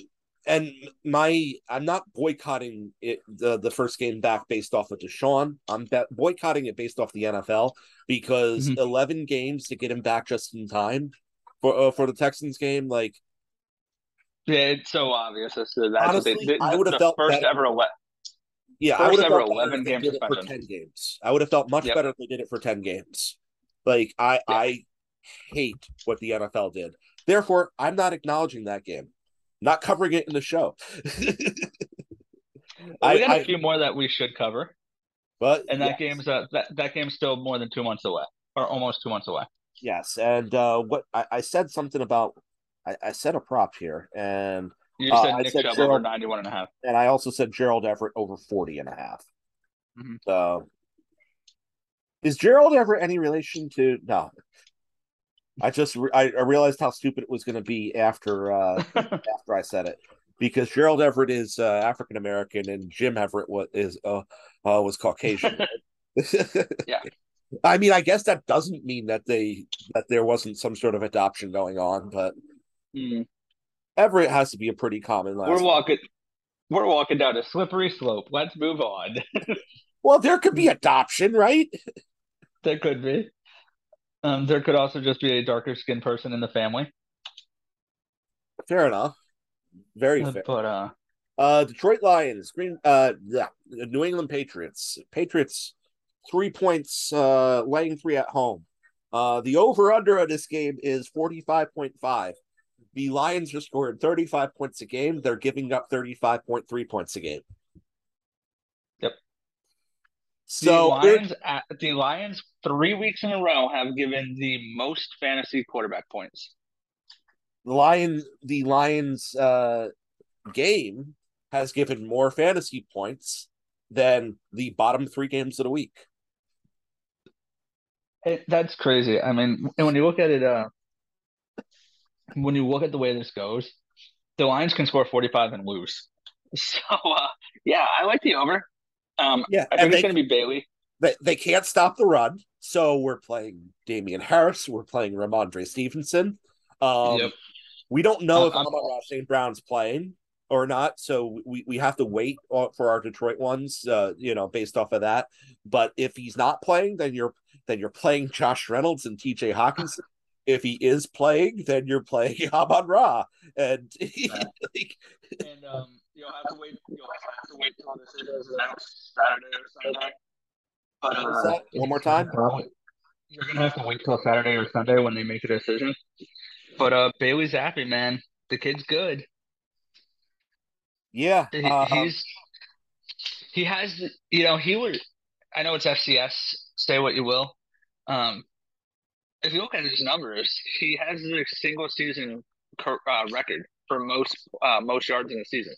and my I'm not boycotting it the the first game back based off of Deshaun. I'm be- boycotting it based off the NFL because mm-hmm. 11 games to get him back just in time for uh, for the Texans game, like. Yeah, it's so obvious. That's, that's Honestly, they, I would have felt first ever yeah, First I would have ever eleven games for ten games. I would have felt much yep. better if they did it for ten games. Like I, yeah. I hate what the NFL did. Therefore, I'm not acknowledging that game, not covering it in the show. I, we got a few more that we should cover, but and that yes. game's uh, that that game's still more than two months away, or almost two months away. Yes, and uh, what I, I said something about I, I said a prop here, and you uh, said Nick said Chubb Gerald, over 91 and a half. And I also said Gerald Everett over 40 and a half. Mm-hmm. So is Gerald Everett any relation to no? I just re- I, I, realized how stupid it was going to be after uh after I said it because Gerald Everett is uh, African American and Jim Everett was is uh, uh was Caucasian. yeah. I mean, I guess that doesn't mean that they that there wasn't some sort of adoption going on, but mm. Everett has to be a pretty common last. We're walking. We're walking down a slippery slope. Let's move on. well, there could be adoption, right? There could be. Um, there could also just be a darker skinned person in the family. Fair enough. Very fair. But uh, uh, Detroit Lions, Green, uh, yeah, New England Patriots. Patriots, three points, uh, laying three at home. Uh, the over under of this game is forty five point five the Lions are scoring 35 points a game. They're giving up 35.3 points a game. So the Lions, at, the Lions, three weeks in a row have given the most fantasy quarterback points. The Lions, the Lions uh, game has given more fantasy points than the bottom three games of the week. It, that's crazy. I mean, and when you look at it, uh, when you look at the way this goes, the Lions can score 45 and lose. So uh, yeah, I like the over. Um, yeah, I think it's going to be Bailey. They, they can't stop the run, so we're playing Damien Harris. We're playing Rhamondre Stevenson. Um, yep. We don't know uh, if Amon-Ra St. Brown's playing or not, so we, we have to wait for our Detroit ones. Uh, you know, based off of that. But if he's not playing, then you're then you're playing Josh Reynolds and T.J. Hockenson if he is playing, then you're playing Amon Ra, and like, and um, you'll have to wait. You'll have to wait till this is announced Saturday or Sunday. But uh, one more time. You're gonna have to wait till Saturday or Sunday when they make a decision. But uh, Bailey Zappe, man, the kid's good. Yeah, he, uh, he's he has you know he would. I know it's FCS. Say what you will. Um, if you look at his numbers, he has a single season uh, record for most uh, most yards in a season.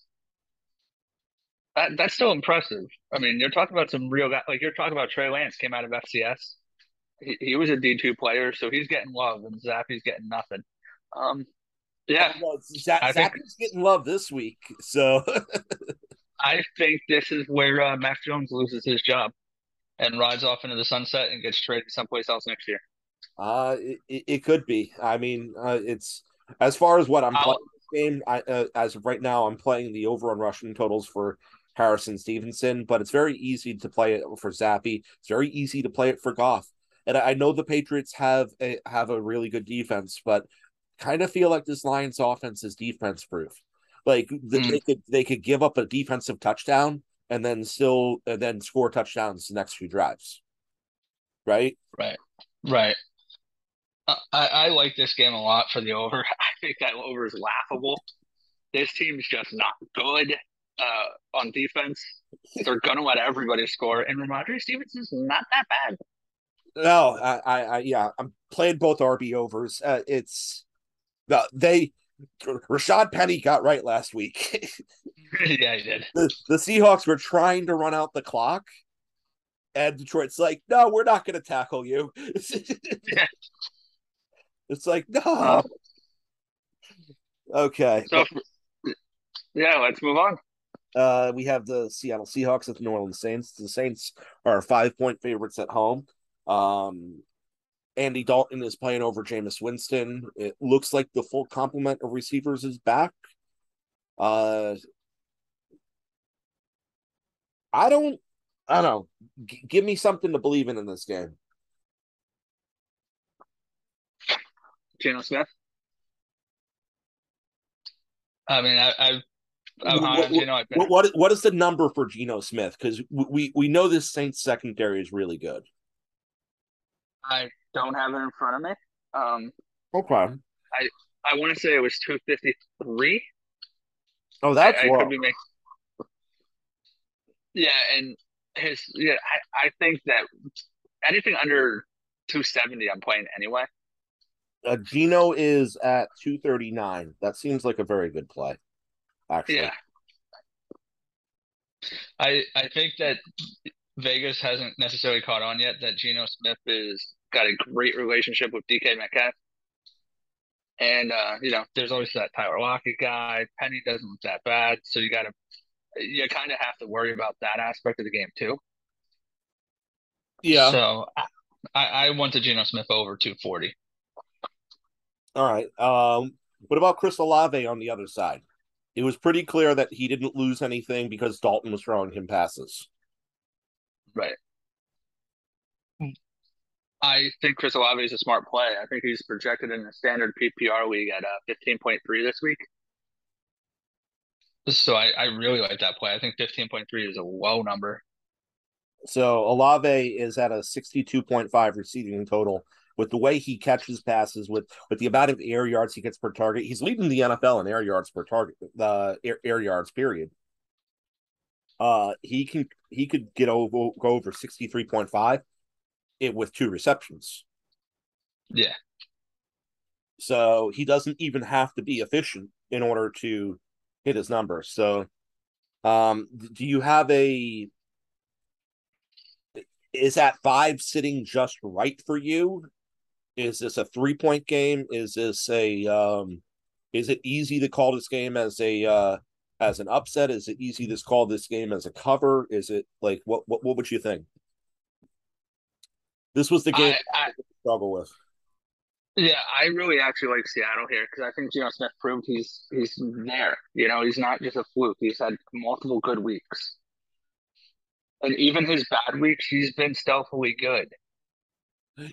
That that's still impressive. I mean, you're talking about some real guy. Like you're talking about Trey Lance came out of FCS. He, he was a D two player, so he's getting love, and Zappe's getting nothing. Um, yeah, well, Z- Zappe's think, getting love this week. So I think this is where uh, Mac Jones loses his job and rides off into the sunset and gets traded someplace else next year. Uh, it, it could be. I mean, uh, it's as far as what I'm I'll, playing this game. I uh, as of right now, I'm playing the over on rushing totals for Harrison Stevenson, but it's very easy to play it for Zappe. It's very easy to play it for Goff. And I know the Patriots have a have a really good defense, but kind of feel like this Lions offense is defense proof. Like mm. they could they could give up a defensive touchdown and then still and then score touchdowns the next few drives. Right? Right. Right. I, I like this game a lot for the over. I think that over is laughable. This team's just not good uh, on defense. They're gonna let everybody score, and Rhamondre Stevenson's not that bad. No, I, I, I yeah, I'm playing both RB overs. Uh, it's the they Rashad Penny got right last week. yeah, he did. The, the Seahawks were trying to run out the clock, and Detroit's like, "No, we're not going to tackle you." yeah. It's like, no. Uh, okay. So, yeah, let's move on. Uh, we have the Seattle Seahawks at the New Orleans Saints. The Saints are five point favorites at home. Um, Andy Dalton is playing over Jameis Winston. It looks like the full complement of receivers is back. Uh, I don't, I don't know. G- give me something to believe in in this game. Geno Smith. I mean, I, I've I'm what, what, what, what is the number for Geno Smith? Because we we know this Saints secondary is really good. I don't have it in front of me. Um, okay. I I want to say it was two fifty three. Oh, that's I, I could be making. Yeah, and his yeah, I, I think that anything under two seventy, I'm playing anyway. Uh, Geno is at two thirty nine. That seems like a very good play. Actually, yeah. I I think that Vegas hasn't necessarily caught on yet that Geno Smith is got a great relationship with DK Metcalf. And uh, you know, there's always that Tyler Lockett guy. Penny doesn't look that bad, so you got to you kind of have to worry about that aspect of the game too. Yeah. So I, I want to Geno Smith over 240. All right. Um, what about Chris Olave on the other side? It was pretty clear that he didn't lose anything because Dalton was throwing him passes. Right. I think Chris Olave is a smart play. I think he's projected in the standard PPR league at uh, 15.3 this week. So I, I really like that play. I think 15.3 is a low number. So Olave is at a 62.5 receiving total. With the way he catches passes, with with the amount of air yards he gets per target, he's leading the NFL in air yards per target. The uh, air, air yards period. Uh, he can he could get over go over 63.5 it with two receptions. Yeah. So he doesn't even have to be efficient in order to hit his numbers. So um do you have a is that five sitting just right for you? Is this a three point game? Is this a um is it easy to call this game as a uh as an upset? Is it easy to call this game as a cover? Is it like what what what would you think? This was the game I, I struggle with. Yeah, I really actually like Seattle here because I think Geno Smith proved he's he's there. You know, he's not just a fluke. He's had multiple good weeks, and even his bad weeks, he's been stealthily good.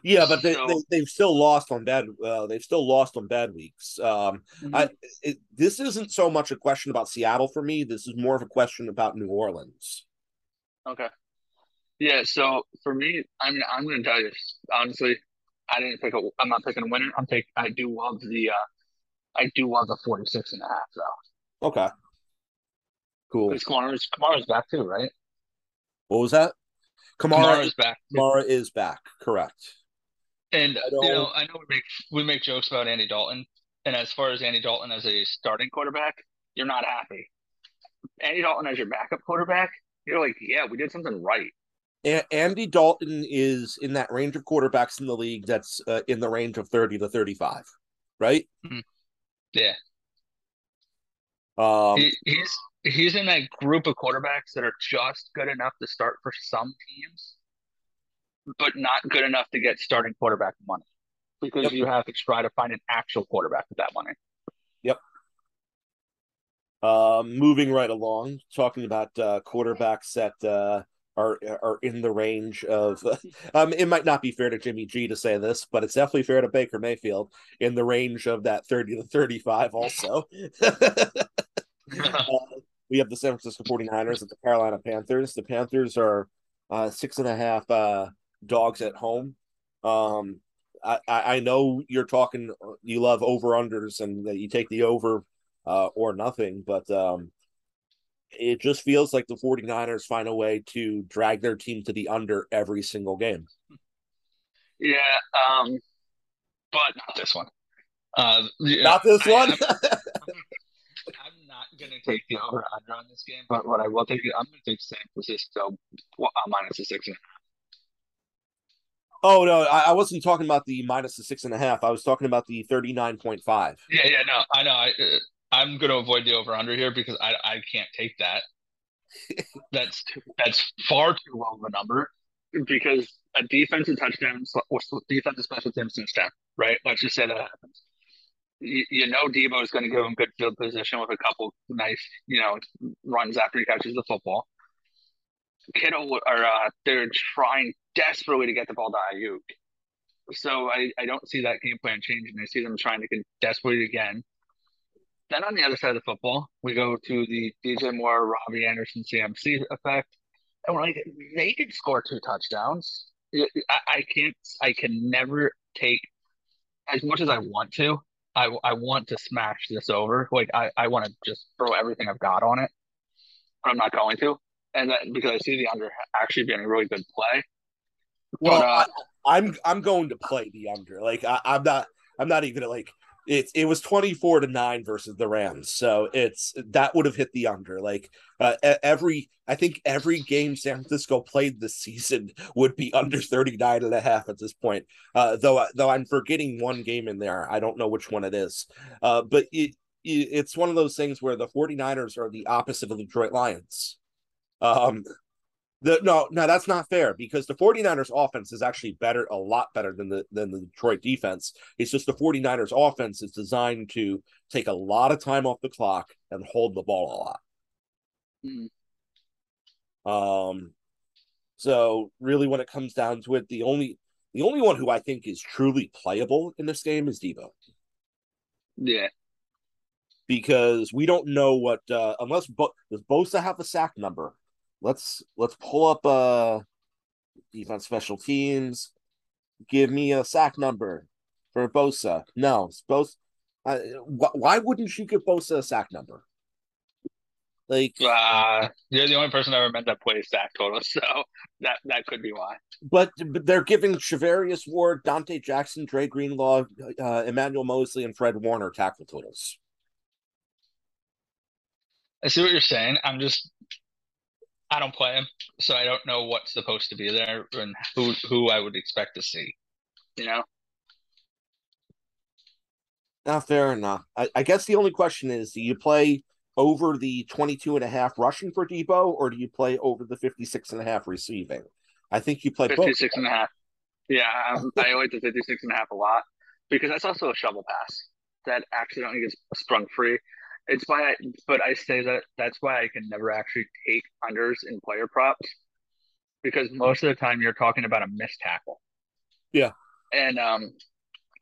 Yeah, but they, so, they have still lost on bad. Uh, they've still lost on bad weeks. Um, mm-hmm. I it, this isn't so much a question about Seattle for me. This is more of a question about New Orleans. Okay. Yeah, so for me, I mean, I'm going to tell you honestly, I didn't pick a. I'm not picking a winner. I'm take. I do love the. uh I do love the 46 and a half though. Okay. Cool. Because Kamara's Kamara's back too, right? What was that? Kamara is back. Kamara is back. Correct. And you know, I know we make we make jokes about Andy Dalton, and as far as Andy Dalton as a starting quarterback, you're not happy. Andy Dalton as your backup quarterback, you're like, yeah, we did something right. Andy Dalton is in that range of quarterbacks in the league that's uh, in the range of 30 to 35, right? Mm-hmm. Yeah. Um, he, he's he's in that group of quarterbacks that are just good enough to start for some teams, but not good enough to get starting quarterback money because yep. you have to try to find an actual quarterback with that money. Yep. Uh, moving right along, talking about uh, quarterbacks that uh, are are in the range of. Um, it might not be fair to Jimmy G to say this, but it's definitely fair to Baker Mayfield in the range of that thirty to thirty five. Also, uh, we have the San Francisco 49ers and the Carolina Panthers. The Panthers are uh, six and a half uh, dogs at home. Um, I, I know you're talking, you love over unders and that you take the over uh, or nothing, but um, it just feels like the 49ers find a way to drag their team to the under every single game. Yeah, um, but not this one. Uh, not this I, one. Going to take the over under on this game, but what I will take, I'm going to take San Francisco uh, minus the six and a half. Oh no, I, I, wasn't talking about the minus the six and a half. I was talking about the thirty nine point five. Yeah, yeah, no, I know. I uh, I'm going to avoid the over under here because I I can't take that. that's that's far too low of a number because a defensive touchdown or defensive special teams touchdown, right? Let's just say that happens you, know Deebo is going to give him good field position with a couple nice, you know, runs after he catches the football. Kittle or uh, they're trying desperately to get the ball to Aiyuk. So I, I don't see that game plan changing. I see them trying to get desperate again. Then on the other side of the football, we go to the DJ Moore, Robbie Anderson, CMC effect, and we're like, they could score two touchdowns. I, I can't. I can never take as much as I want to. I, I want to smash this over. Like I, I want to just throw everything I've got on it, but I'm not going to. And then because I see the under actually being a really good play. Well, but, uh, I, am I'm, I'm going to play the under. Like I, I'm not I'm not even like it it was 24 to 9 versus the Rams. So it's that would have hit the under. Like uh, every I think every game San Francisco played this season would be under 39 and a half at this point. Uh, though though I'm forgetting one game in there. I don't know which one it is. Uh, but it, it, it's one of those things where the 49ers are the opposite of the Detroit Lions. Um the, no, no, that's not fair because the 49ers offense is actually better, a lot better than the than the Detroit defense. It's just the 49ers offense is designed to take a lot of time off the clock and hold the ball a lot. Mm. Um so really when it comes down to it, the only the only one who I think is truly playable in this game is Deebo. Yeah. Because we don't know what uh unless Bo- does Bosa have a sack number let's let's pull up uh defense special teams. Give me a sack number for Bosa. No, Bosa. Uh, wh- why wouldn't you give Bosa a sack number? Like, uh, you're the only person I ever met that plays sack total, so that that could be why. But, but they're giving Charvarius Ward, Donte Jackson, Dre Greenlaw, uh, Emmanuel Moseley, and Fred Warner tackle totals. I see what you're saying. I'm just I don't play him, so I don't know what's supposed to be there and who who I would expect to see. You know. Not fair enough. I, I guess the only question is do you play over the 22 and a half rushing for Deebo or do you play over the 56 and a half receiving? I think you play 56 both. and a half. Yeah, I like the 56 and a half a lot because that's also a shovel pass that accidentally gets sprung free it's why I, but I say that that's why I can never actually take unders in player props because most of the time you're talking about a missed tackle. Yeah. And, um,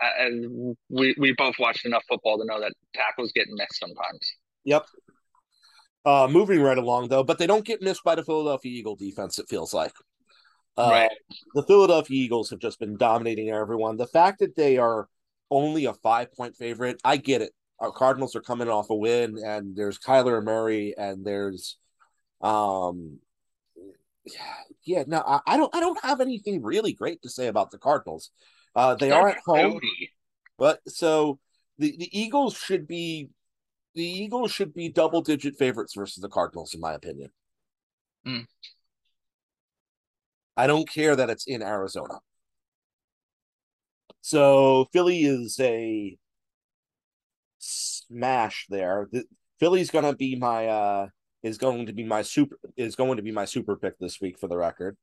and we, we both watched enough football to know that tackles get missed sometimes. Yep. Uh, moving right along though, but they don't get missed by the Philadelphia Eagle defense. It feels like. Uh, right. The Philadelphia Eagles have just been dominating everyone. The fact that they are only a five point favorite, I get it our Cardinals are coming off a win, and there's Kyler Murray, and there's, um, yeah, no, I, I, don't, I don't have anything really great to say about the Cardinals. Uh, they are at home, but so the the Eagles should be, the Eagles should be double digit favorites versus the Cardinals, in my opinion. Mm. I don't care that it's in Arizona. So Philly is a smash there. Philly's gonna be my uh is going to be my super is going to be my super pick this week for the record.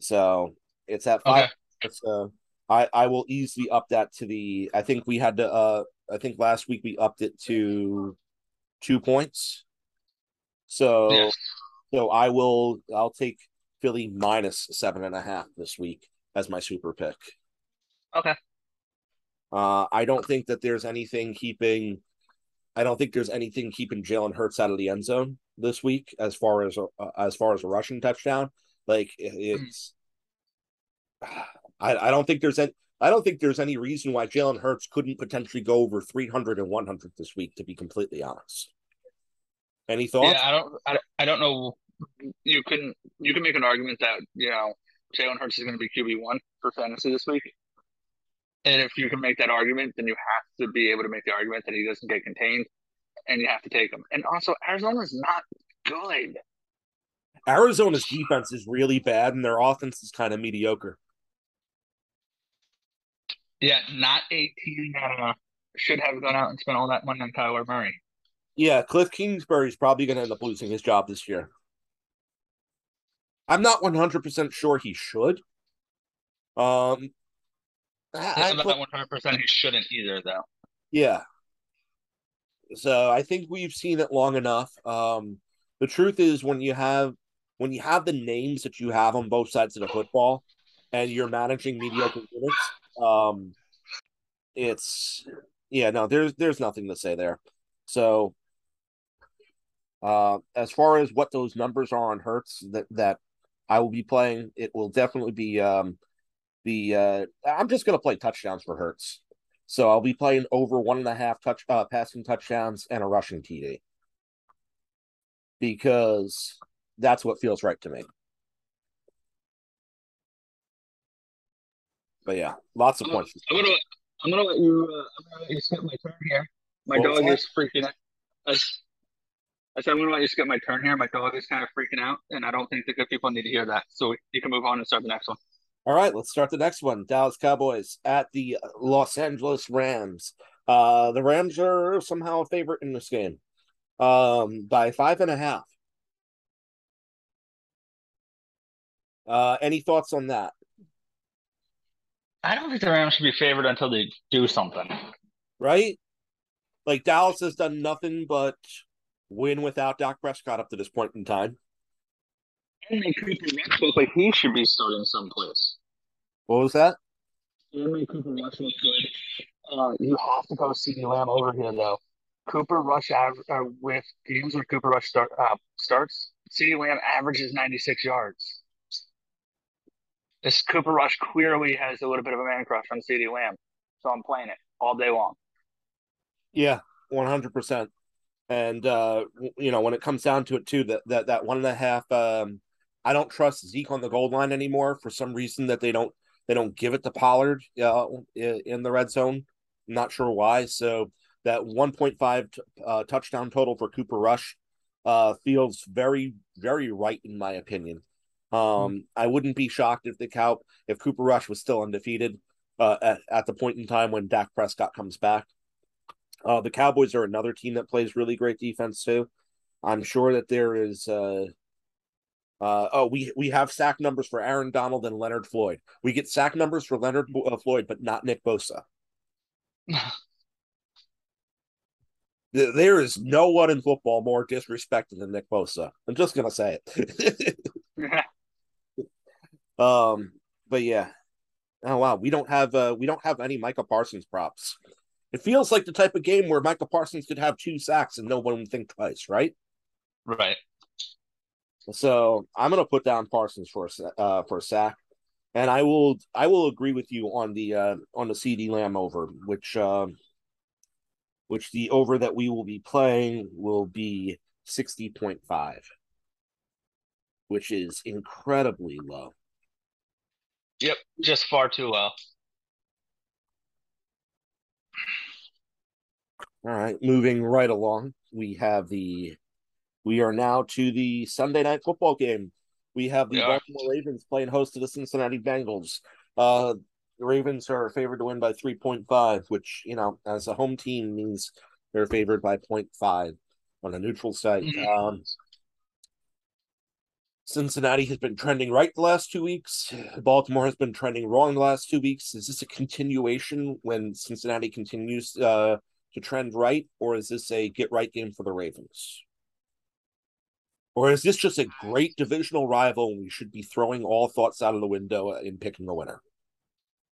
So it's at five. Okay. So I I will easily up that to the. I think we had to. Uh, I think last week we upped it to two points. So so I will. I'll take Philly minus seven and a half this week as my super pick. Okay. Uh, I don't think that there's anything keeping. I don't think there's anything keeping Jalen Hurts out of the end zone this week as far as uh, as far as a rushing touchdown. Like it's, I I don't think there's any. I don't think there's any reason why Jalen Hurts couldn't potentially go over 300 and 100 this week. To be completely honest, any thoughts? Yeah, I don't. I, I don't know. You can you can make an argument that you know Jalen Hurts is going to be QB one for fantasy this week. And if you can make that argument, then you have to be able to make the argument that he doesn't get contained and you have to take him. And also, Arizona's not good. Arizona's defense is really bad, and their offense is kind of mediocre. Yeah, not a team that uh, should have gone out and spent all that money on Kyler Murray. Yeah, Cliff Kingsbury's probably going to end up losing his job this year. I'm not 100% sure he should. Um, I'm not 100% he shouldn't either, though. Yeah, so I think we've seen it long enough. Um, the truth is, when you have when you have the names that you have on both sides of the football, and you're managing mediocre units, um, it's yeah, no, there's there's nothing to say there. So, uh, as far as what those numbers are on Hurts that that I will be playing, it will definitely be um, the uh, I'm just gonna play touchdowns for Hurts. So I'll be playing over one and a half touch uh, passing touchdowns and a rushing TD because that's what feels right to me. But yeah, lots of I'm points. I'm gonna I'm gonna let you uh, I'm gonna let you skip my turn here. My dog is freaking out. I, I said I'm gonna let you skip my turn here. My dog is kind of freaking out, and I don't think the good people need to hear that. So you can move on and start the next one. All right, let's start the next one. Dallas Cowboys at the Los Angeles Rams. Uh, the Rams are somehow a favorite in this game um, by five and a half. Uh, any thoughts on that? I don't think the Rams should be favored until they do something. Right? Like Dallas has done nothing but win without Dak Prescott up to this point in time. And they Cooper Rush looks like he should be starting someplace. What was that? And Cooper Rush looks good. Uh, you have to go CeeDee Lamb over here though. Cooper Rush av- uh, with games where Cooper Rush start uh, starts. CeeDee Lamb averages 96 yards. This Cooper Rush clearly has a little bit of a man crush on CeeDee Lamb, so I'm playing it all day long. Yeah, 100. percent And uh, you know when it comes down to it too, that that that one and a half um, I don't trust Zeke on the goal line anymore for some reason that they don't they don't give it to Pollard uh, in the red zone. I'm not sure why. So that 1.5 t- uh, touchdown total for Cooper Rush uh, feels very very right in my opinion. Um, mm-hmm. I wouldn't be shocked if the cow if Cooper Rush was still undefeated uh, at, at the point in time when Dak Prescott comes back. Uh, the Cowboys are another team that plays really great defense too. I'm sure that there is uh, uh, oh, we we have sack numbers for Aaron Donald and Leonard Floyd. We get sack numbers for Leonard uh, Floyd, but not Nick Bosa. there is no one in football more disrespected than Nick Bosa. I'm just gonna say it. um, but yeah. Oh wow, we don't have uh we don't have any Micah Parsons props. It feels like the type of game where Micah Parsons could have two sacks and no one would think twice, right? Right. So I'm going to put down Parsons for a uh, for a sack, and I will I will agree with you on the uh, on the CeeDee Lamb over, which uh, which the over that we will be playing will be sixty point five, which is incredibly low. Yep, just far too low. All right, moving right along, we have the we are now to the Sunday night football game. We have the yeah. Baltimore Ravens playing host to the Cincinnati Bengals. Uh, the Ravens are favored to win by 3.5, which, you know, as a home team means they're favored by 0.5. on a neutral site. Mm-hmm. Um, Cincinnati has been trending right the last two weeks. Baltimore has been trending wrong the last two weeks. Is this a continuation when Cincinnati continues uh, to trend right, or is this a get right game for the Ravens? Or is this just a great divisional rival and we should be throwing all thoughts out of the window in picking a winner?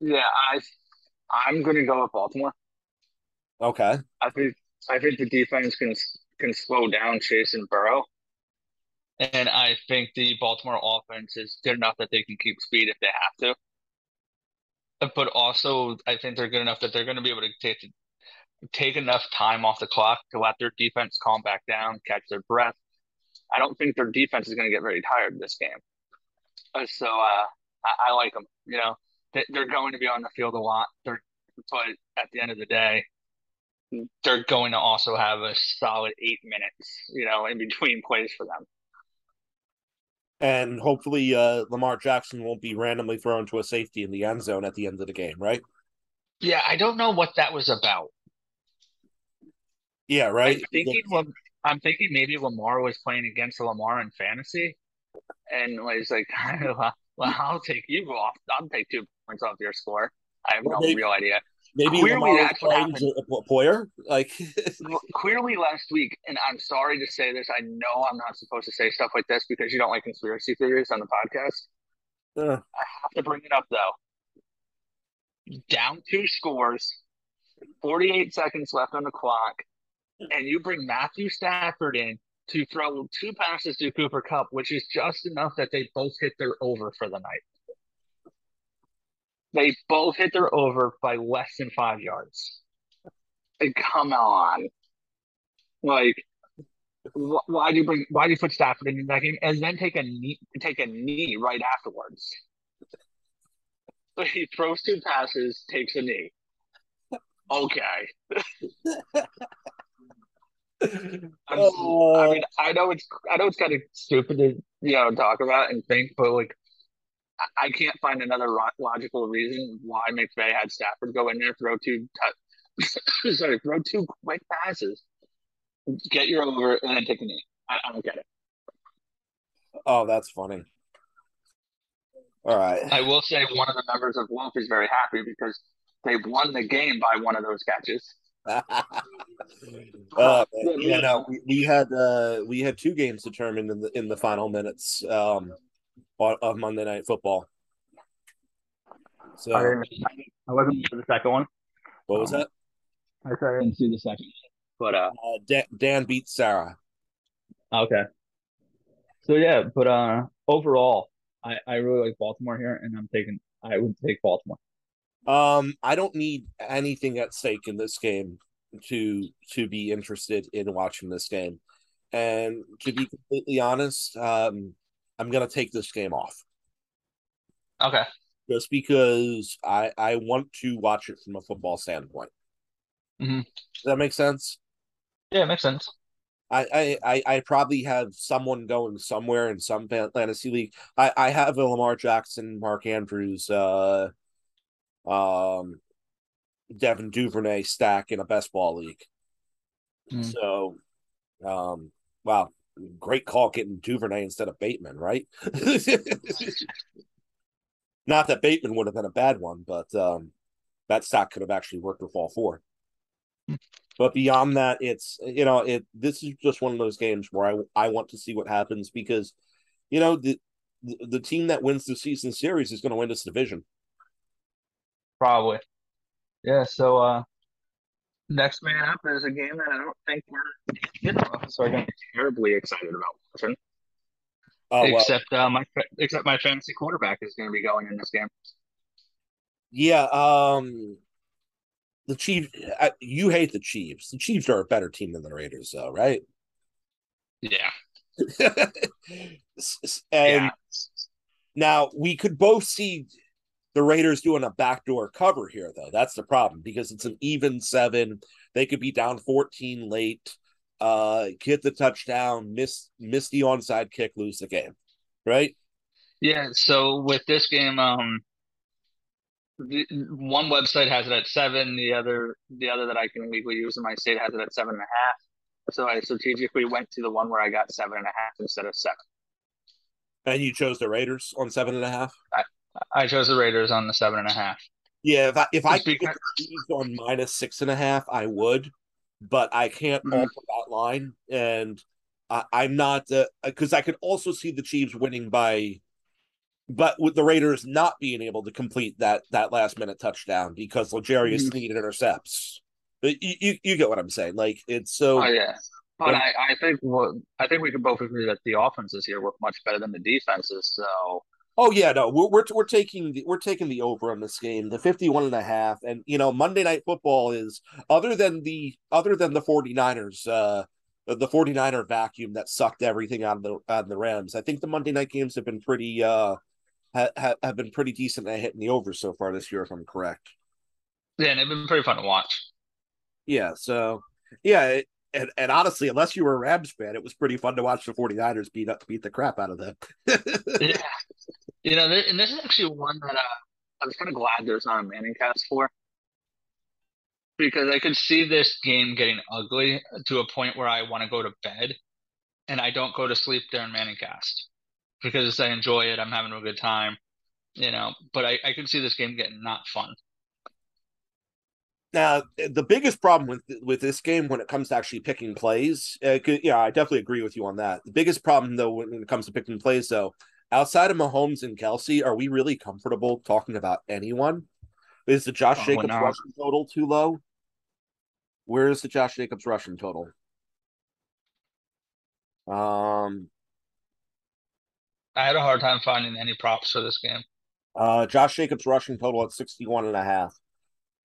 Yeah, I I'm going to go with Baltimore. Okay. I think I think the defense can can slow down Chase and Burrow. And I think the Baltimore offense is good enough that they can keep speed if they have to. But also, I think they're good enough that they're going to be able to take take enough time off the clock to let their defense calm back down, catch their breath. I don't think their defense is going to get very tired this game. Uh, so uh, I, I, like them. You know, they, they're going to be on the field a lot. They're, but at the end of the day, they're going to also have a solid eight minutes, you know, in between plays for them. And hopefully, uh, Lamar Jackson won't be randomly thrown to a safety in the end zone at the end of the game, right? Yeah, I don't know what that was about. Yeah, right. I'm thinking, yeah. I'm thinking maybe Lamar was playing against Lamar in fantasy, and was like, "Well, I'll take you off. I'll take two points off your score." I have no maybe, real idea. Maybe clearly that's what Poyer. Like clearly last week, and I'm sorry to say this. I know I'm not supposed to say stuff like this because you don't like conspiracy theories on the podcast. Uh. I have to bring it up though. Down two scores, 48 seconds left on the clock, and you bring Matthew Stafford in to throw two passes to Cooper Kupp, which is just enough that they both hit their over for the night. They both hit their over by less than five yards. And come on. Like, wh- why do you bring? Why do you put Stafford in that game and then take a knee? Take a knee right afterwards. he throws two passes, takes a knee. Okay. oh. I mean, oh. I know it's I know it's kind of stupid to you know talk about and think, but like I can't find another logical reason why McVay had Stafford go in there, throw two, t- sorry, throw two quick passes, get your over, and then take a knee. I, I don't get it. Oh, that's funny. All right. I will say one of the members of Wolf is very happy because they won the game by one of those catches. uh, yeah, no, we, we had uh, we had two games determined in the in the final minutes. Um, of Monday Night Football. So I, I wasn't for the second one. What was um, that? I sorry, I didn't see the second, but uh, uh Dan, Dan beat Sarah. Okay. So yeah, but uh, overall, I I really like Baltimore here, and I'm taking I would take Baltimore. Um, I don't need anything at stake in this game to to be interested in watching this game. And to be completely honest, um, I'm gonna take this game off. Okay. Just because I I want to watch it from a football standpoint. Mm-hmm. Does that make sense? Yeah, it makes sense. I, I I probably have someone going somewhere in some fantasy league. I I have a Lamar Jackson, Mark Andrews, uh, um, Devin Duvernay stack in a best ball league. Mm. So, um, wow, great call getting Duvernay instead of Bateman, right? Not that Bateman would have been a bad one, but um, that stock could have actually worked with all four. But beyond that, it's you know it. This is just one of those games where I I want to see what happens because, you know the, the team that wins the season series is going to win this division. Probably, yeah. So uh, next man up is a game that I don't think we're you know, so I don't terribly excited about watching. Oh, well. Except uh, my except my fantasy quarterback is going to be going in this game. Yeah, um, the Chiefs. Uh, you hate the Chiefs. The Chiefs are a better team than the Raiders, though, right? Yeah. and yeah. now we could both see the Raiders doing a backdoor cover here, though. That's the problem because it's an even seven. They could be down 14 late, uh, get the touchdown, miss miss the onside kick, lose the game. Right? Yeah. So with this game, um the, one website has it at seven, the other the other that I can legally use in my state has it at seven and a half. So I strategically went to the one where I got seven and a half instead of seven. And you chose the Raiders on seven and a half. I, I chose the Raiders on the seven and a half. Yeah, if I if I could get the Chiefs on minus six and a half, I would, but I can't mm-hmm. alter that line, and I, am not because uh, I could also see the Chiefs winning by, but with the Raiders not being able to complete that that last minute touchdown because L'Jarius mm-hmm. Sneed intercepts. You, you you get what I'm saying? Like it's so. Oh yeah. But I, I think well, I think we can both agree that the offenses here work much better than the defenses. So Oh yeah, no, we're we're, we're taking the, we're taking the over on this game, the 51 and a half. And you know, Monday night football is other than the other than the 49ers uh the 49er vacuum that sucked everything out of the out of the Rams. I think the Monday night games have been pretty uh ha, have been pretty decent at hitting the over so far this year if I'm correct. Yeah, and they've been pretty fun to watch. Yeah, so yeah, it, and, and honestly, unless you were a Rams fan, it was pretty fun to watch the 49ers beat up beat the crap out of them. yeah. You know, and this is actually one that uh, I was kind of glad there's not a ManningCast for. Because I could see this game getting ugly to a point where I want to go to bed and I don't go to sleep during ManningCast. Because I enjoy it, I'm having a good time, you know. But I, I could see this game getting not fun. Now, the biggest problem with with this game when it comes to actually picking plays, uh, yeah, I definitely agree with you on that. The biggest problem, though, when it comes to picking plays, though, outside of Mahomes and Kelce, are we really comfortable talking about anyone? Is the Josh oh, Jacobs rushing total too low? Where is the Josh Jacobs rushing total? Um, I had a hard time finding any props for this game. Uh, Josh Jacobs rushing total at 61 and a half.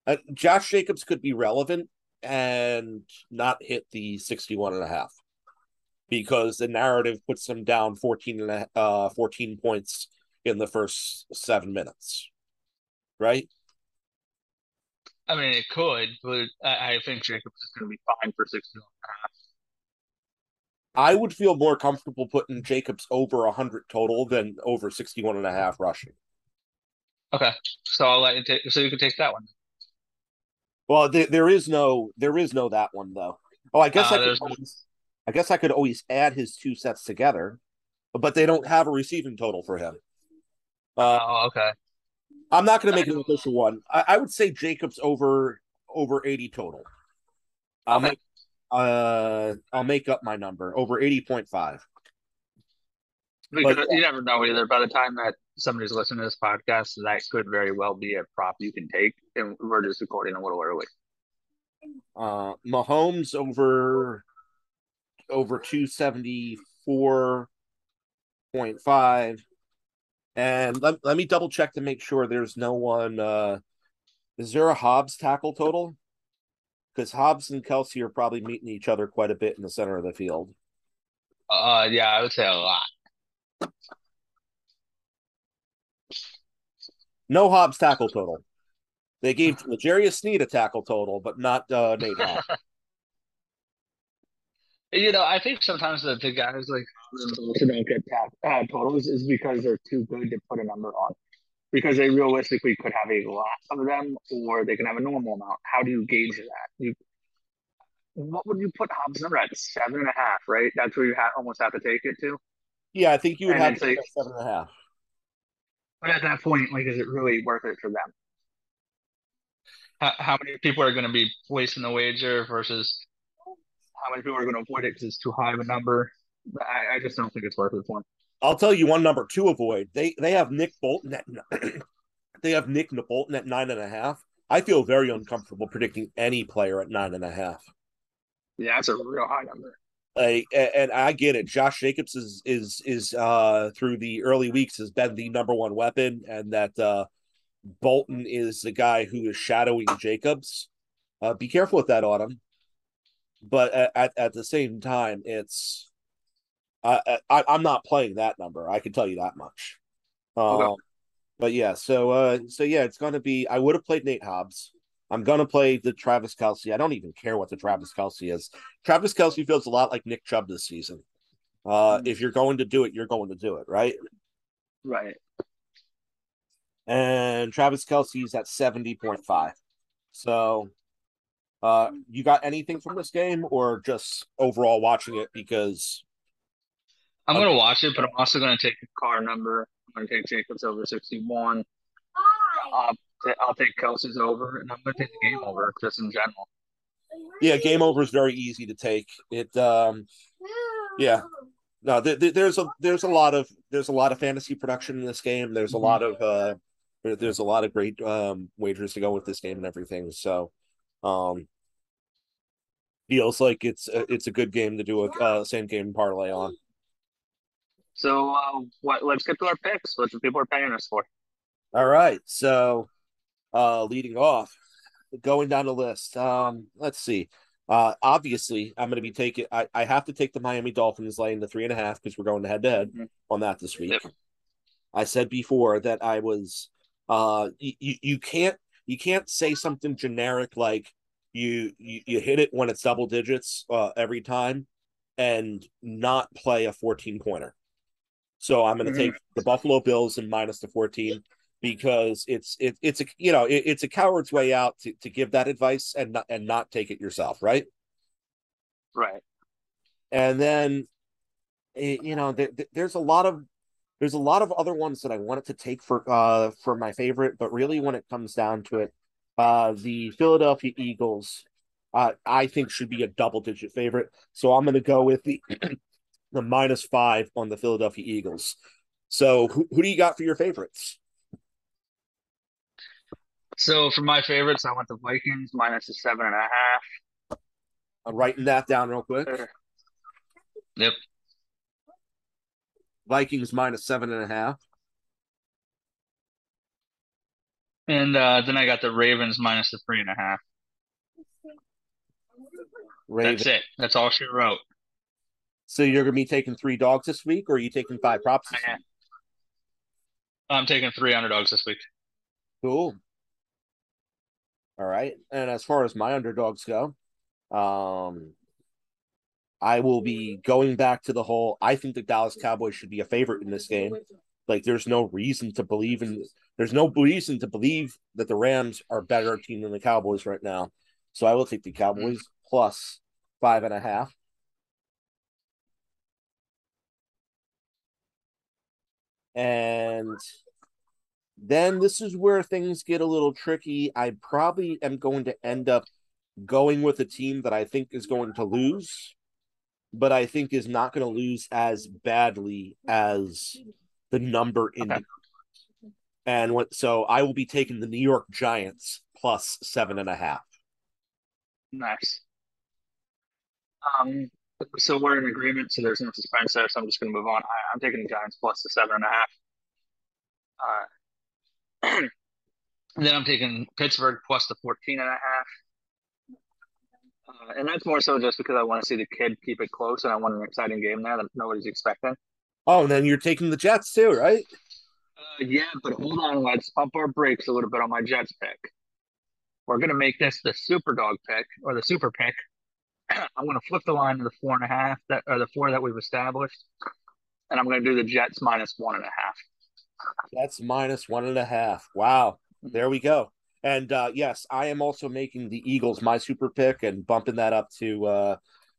Uh, Josh Jacobs could be relevant and not hit the 61 and a half because the narrative puts them down 14 and a, uh 14 points in the first 7 minutes. Right? I mean, it could, but I, I think Jacobs is going to be fine for 61 and a half. I would feel more comfortable putting Jacobs over 100 total than over 61 and a half rushing. Okay. So I'll let you take so you can take that one. Well, there, there is no there is no that one though. Oh, I guess uh, I could I guess I could always add his two sets together, but they don't have a receiving total for him. Uh, oh, okay. I'm not going to make an official one. I, I, would say Jacobs over over 80 total. I'll okay. make uh I'll make up my number over 80.5. Because but, you never know either. By the time that somebody's listening to this podcast, that could very well be a prop you can take, and we're just recording a little early. Uh, Mahomes over over two seventy four point five, and let, let me double check to make sure there's no one. Uh, is there a Hobbs tackle total? Because Hobbs and Kelce are probably meeting each other quite a bit in the center of the field. Uh, yeah, I would say a lot. No Hobbs tackle total. They gave L'Jarius Sneed a tackle total, but not uh, Nate Hobbs. You know, I think sometimes the, the guys like who don't get uh, totals is because they're too good to put a number on. Because they realistically could have a lot of them, or they can have a normal amount. How do you gauge that? You, what would you put Hobbs number at? Seven and a half, right? That's where you ha- almost have to take it to. Yeah, I think you would and have to like, seven and a half. But at that point, like, is it really worth it for them? How, how many people are going to be placing the wager versus how many people are going to avoid it because it's too high of a number? I, I just don't think it's worth it for them. I'll tell you one number to avoid. They they have Nick Bolton at they have Nick Bolton at nine and a half. I feel very uncomfortable predicting any player at nine and a half. Yeah, that's a real high number. Like, and I get it. Josh Jacobs is is is uh through the early weeks has been the number one weapon, and that uh Bolton is the guy who is shadowing Jacobs. Uh, be careful with that, Autumn. But at at the same time, it's I, I I'm not playing that number. I can tell you that much. Um, okay. But yeah, so uh, so yeah, it's gonna be. I would have played Nate Hobbs. I'm gonna play the Travis Kelce. I don't even care what the Travis Kelce is. Travis Kelce feels a lot like Nick Chubb this season. Uh, mm-hmm. If you're going to do it, you're going to do it, right? Right. And Travis Kelce's at seventy point five. So, Uh, you got anything from this game, or just overall watching it because? I'm gonna watch it, but I'm also gonna take the car number. I'm gonna take Jacobs over 61. I'll, I'll take Kelce's over, and I'm gonna take the game over just in general. Yeah, game over is very easy to take. It, um, yeah, no, there's a there's a lot of there's a lot of fantasy production in this game. There's a mm-hmm. lot of uh, there's a lot of great um wagers to go with this game and everything. So, um, feels like it's a, it's a good game to do a uh, same game parlay on. So, uh, what? Let's get to our picks. What the people are paying us for. All right. So, uh, leading off, going down the list. Um, let's see. Uh, obviously, I'm going to be taking. I, I have to take the Miami Dolphins laying the three and a half because we're going to head to head on that this week. Yep. I said before that I was. Uh, you you can't you can't say something generic like you you, you hit it when it's double digits uh, every time, and not play a 14 pointer. So I'm going to mm-hmm. take the Buffalo Bills and minus the 14 because it's it, it's a you know it, it's a coward's way out to, to give that advice and not and not take it yourself right right and then eh, you know there, there's a lot of there's a lot of other ones that i wanted to take for uh for my favorite but really when it comes down to it uh the philadelphia eagles uh, i think should be a double digit favorite so i'm going to go with the the minus five on the philadelphia eagles so who, who do you got for your favorites so for my favorites, I want the Vikings minus the seven and a half. I'm writing that down real quick. Yep. Vikings minus seven and a half. And uh, then I got the Ravens minus the three and a half. Ravens. That's it. That's all she wrote. So you're gonna be taking three dogs this week, or are you taking five props this week? I'm taking three underdogs this week. Cool. All right. And as far as my underdogs go, um, I will be going back to the whole. I think the Dallas Cowboys should be a favorite in this game. Like, there's no reason to believe in. There's no reason to believe that the Rams are a better team than the Cowboys right now. So I will take the mm-hmm. Cowboys plus five and a half. And then this is where things get a little tricky. I probably am going to end up going with a team that I think is going to lose, but I think is not going to lose as badly as the number in. Okay. And what? So I will be taking the New York Giants plus seven and a half. Nice. Um. So we're in agreement. So there's no suspense there. So I'm just going to move on. I, am taking the Giants plus the seven and a half. Uh, then I'm taking Pittsburgh plus the 14 and a half. Uh, and that's more so just because I want to see the kid keep it close and I want an exciting game there that nobody's expecting. Oh, and then you're taking the Jets too, right? Uh, yeah, but hold on. Let's pump our brakes a little bit on my Jets pick. We're going to make this the super dog pick or the super pick. I'm going to flip the line to the four and a half that or the four that we've established, and I'm going to do the Jets minus one and a half. That's minus one and a half. Wow. There we go. And uh, yes, I am also making the Eagles my super pick and bumping that up to uh,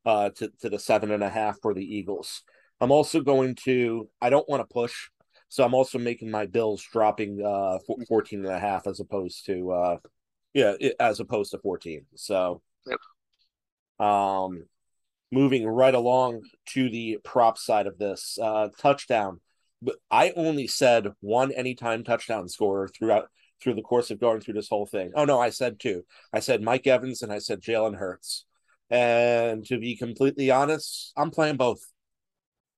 uh, to, to the seven and a half for the Eagles. I'm also going to, I don't want to push. So I'm also making my Bills dropping uh 14 and a half as opposed to uh yeah, as opposed to 14. So yep. um moving right along to the prop side of this, uh touchdown but I only said one anytime touchdown scorer throughout through the course of going through this whole thing. Oh no, I said two. I said Mike Evans and I said Jalen Hurts. And to be completely honest, I'm playing both.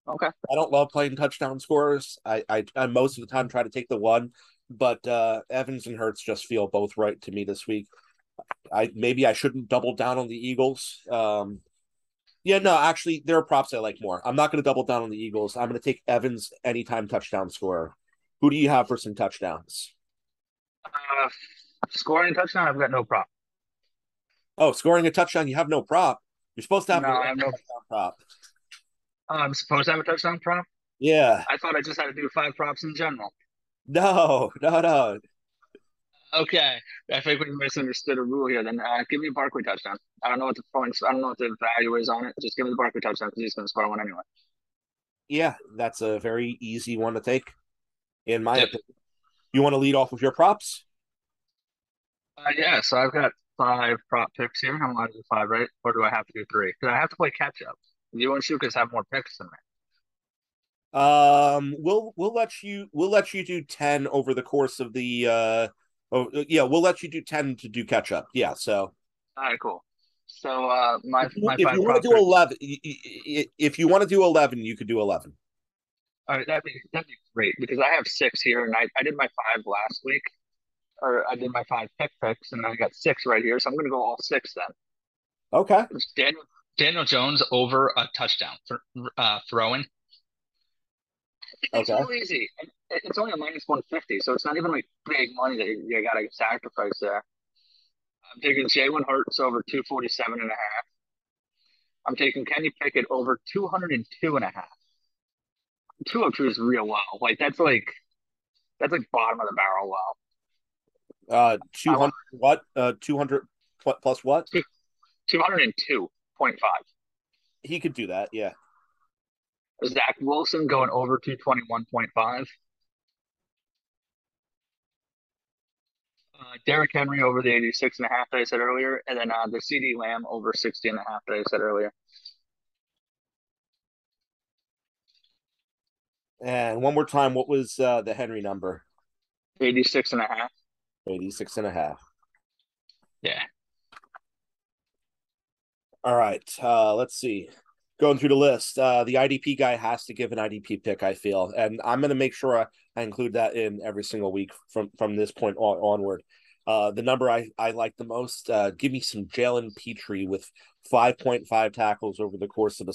Okay. I don't love playing touchdown scorers. I, I, I most of the time try to take the one, but uh, Evans and Hurts just feel both right to me this week. I maybe I shouldn't double down on the Eagles. Um, yeah, no, actually, there are props I like more. I'm not going to double down on the Eagles. I'm going to take Evans anytime touchdown scorer. Who do you have for some touchdowns? Uh, scoring a touchdown, I've got no prop. Oh, scoring a touchdown, you have no prop. You're supposed to have, no, I have no prop. I'm supposed to have a touchdown prop. Yeah, I thought I just had to do five props in general. No, no, no. Okay, I think we misunderstood a rule here. Then uh, give me a Barkley touchdown. I don't know what the points. I don't know what the value is on it. Just give me the Barkley touchdown because he's going to score one anyway. Yeah, that's a very easy one to take, in my yep. opinion. You want to lead off with your props? Uh, yeah, so I've got five prop picks here. I'm allowed to do five, right? Or do I have to do three? Because I have to play catch up. You and Shukas have more picks than me. Um, we'll we'll let you we'll let you do ten over the course of the uh oh yeah we'll let you do ten to do catch up yeah so all right cool so uh my if you, you want to do 11 if you want to do 11 you could do 11 all right that'd be that'd be great because i have six here and i, I did my five last week or i did my five pick picks and i got six right here so i'm gonna go all six then okay daniel daniel jones over a touchdown for uh throwing it's okay. so easy. It's only a minus 150, so it's not even like big money that you, you got to sacrifice there. I'm taking Jalen Hurts over 247 and a half. I'm taking Kenny Pickett over 202 and a half. 202 is real low. Like that's like that's like bottom of the barrel well. Uh 200 what? Uh 200 plus what? 202.5. He could do that, yeah. Zach Wilson going over 221.5. Uh, Derrick Henry over the 86 and a half that I said earlier, and then uh, the CeeDee Lamb over 60 and a half that I said earlier. And one more time, what was uh, the Henry number? 86 and a half. 86 and a half. Yeah. All right. Uh, let's see going through the list, uh, the IDP guy has to give an IDP pick. I feel, and I'm going to make sure I, I, include that in every single week from from this point on, onward. Uh, the number I, I like the most, uh, give me some Jalen Pitre with 5.5 tackles over the course of the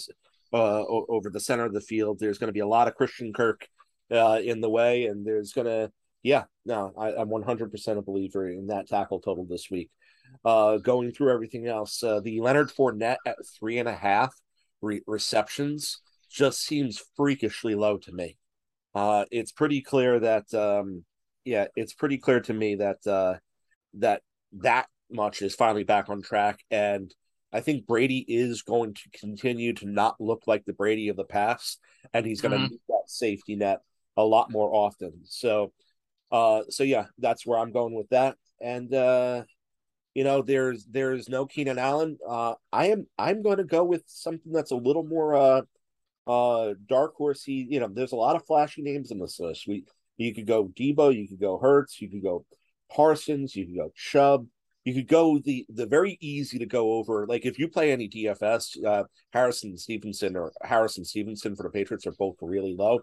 uh, over the center of the field. There's going to be a lot of Christian Kirk uh, in the way, and there's going to yeah, no, I, am 100% a believer in that tackle total this week. Uh, going through everything else, uh, the Leonard Fournette at three and a half re- receptions just seems freakishly low to me. Uh, it's pretty clear that, um, yeah, it's pretty clear to me that uh, that that much is finally back on track, and I think Brady is going to continue to not look like the Brady of the past, and he's going to mm-hmm. need that safety net a lot more often. So, uh, so yeah, that's where I'm going with that, and uh, you know, there's there's no Keenan Allen. Uh, I am I'm going to go with something that's a little more uh, uh, dark horsey. You know, there's a lot of flashy names in this list. We you could go Deebo, you could go Hurts, you could go Parsons, you could go Chubb. You could go the the very easy to go over. Like if you play any DFS, uh, Harrison Stevenson or Harrison Stevenson for the Patriots are both really low.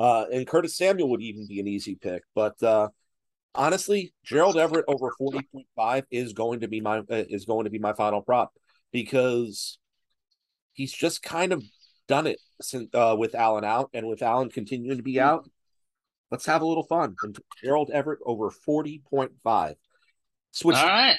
Uh, and Curtis Samuel would even be an easy pick, but uh, honestly, Gerald Everett over 40.5 is going to be my uh, is going to be my final prop because he's just kind of done it since, uh, with Allen out and with Allen continuing to be hmm. out. Let's have a little fun. And Gerald Everett over 40.5. Switch. All right.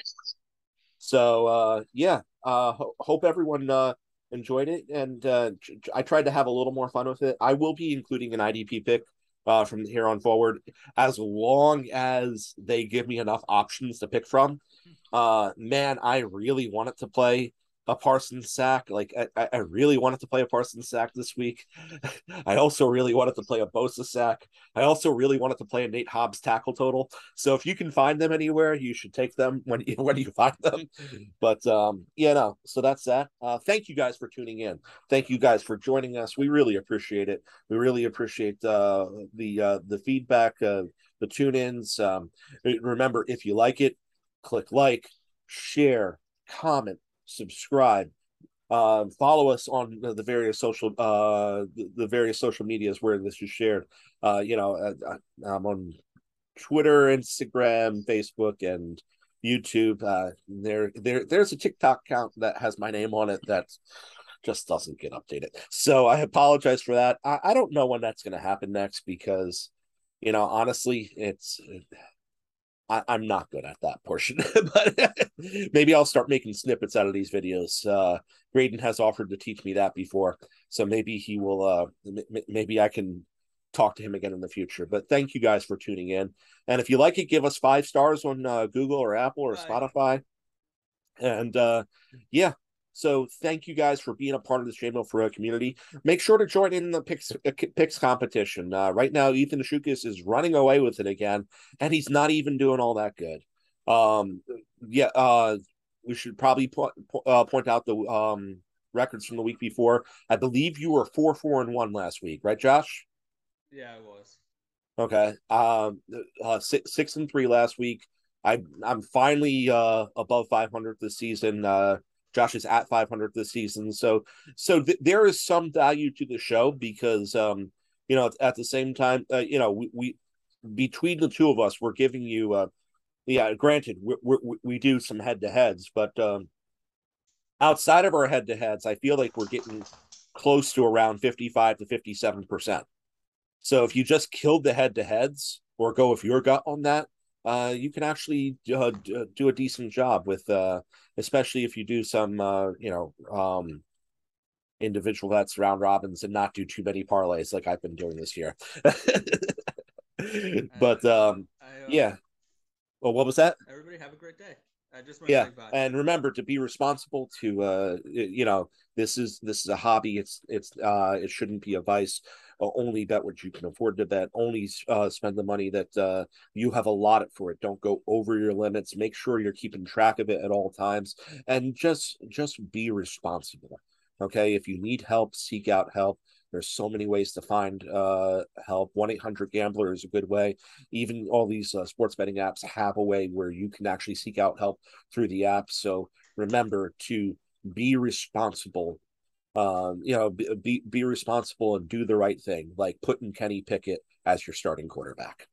So uh yeah, uh ho- hope everyone uh enjoyed it and uh I tried to have a little more fun with it. I will be including an IDP pick uh, from here on forward, as long as they give me enough options to pick from. Uh, man, I really wanted to play a Parsons sack. Like I, I really wanted to play a Parsons sack this week. I also really wanted to play a Bosa sack. I also really wanted to play a Nate Hobbs tackle total. So if you can find them anywhere, you should take them when you when you find them. But um, yeah, no. So that's that. Uh, thank you guys for tuning in. Thank you guys for joining us. We really appreciate it. We really appreciate uh, the uh, the feedback, uh, the tune ins. Um, remember, if you like it, click like, share, comment subscribe, uh, follow us on the various social uh, the various social medias where this is shared. Uh, you know, uh, uh, I'm on Twitter, Instagram, Facebook, and YouTube. Uh, there, there, there's a TikTok account that has my name on it that just doesn't get updated. So I apologize for that. I, I don't know when that's going to happen next because, you know, honestly, it's I, am not good at that portion, but maybe I'll start making snippets out of these videos. Uh, Graydon has offered to teach me that before, so maybe he will. Uh, m- maybe I can talk to him again in the future. But thank you guys for tuning in. And if you like it, give us five stars on uh, Google or Apple or Spotify. And uh, yeah, so thank you guys for being a part of the Shane for community. Make sure to join in the picks uh, picks competition. Uh, right now, Ethan Shukas is running away with it again, and he's not even doing all that good. Um, yeah, uh, we should probably po- uh, point out the um records from the week before. I believe you were four, four, and one last week, right, Josh? Yeah, I was. Okay. Um, uh, six, six and three last week. I I'm finally uh above 500 this season. Josh is at 500 this season, so so th- there is some value to the show because um you know at the same time uh, you know we, we between the two of us we're giving you uh yeah granted we we we do some head to heads but um outside of our head to heads I feel like we're getting close to around 55 to 57 percent. So if you just killed the head to heads or go with your gut on that, uh, you can actually uh, do a decent job with, uh, especially if you do some, uh, you know, um, individual bets, round robins, and not do too many parlays like I've been doing this year. but um, I, uh, yeah. Well, what was that? Everybody have a great day. I just yeah, and remember to be responsible. To uh, you know, this is this is a hobby. It's it's uh, it shouldn't be a vice. Uh, only bet what you can afford to bet. Only uh, spend the money that uh, you have allotted for it. Don't go over your limits. Make sure you're keeping track of it at all times, and just just be responsible. Okay, if you need help, seek out help. There's so many ways to find uh, help. 1 800 Gambler is a good way. Even all these uh, sports betting apps have a way where you can actually seek out help through the app. So remember to be responsible. Um, you know, be, be responsible and do the right thing, like putting Kenny Pickett as your starting quarterback.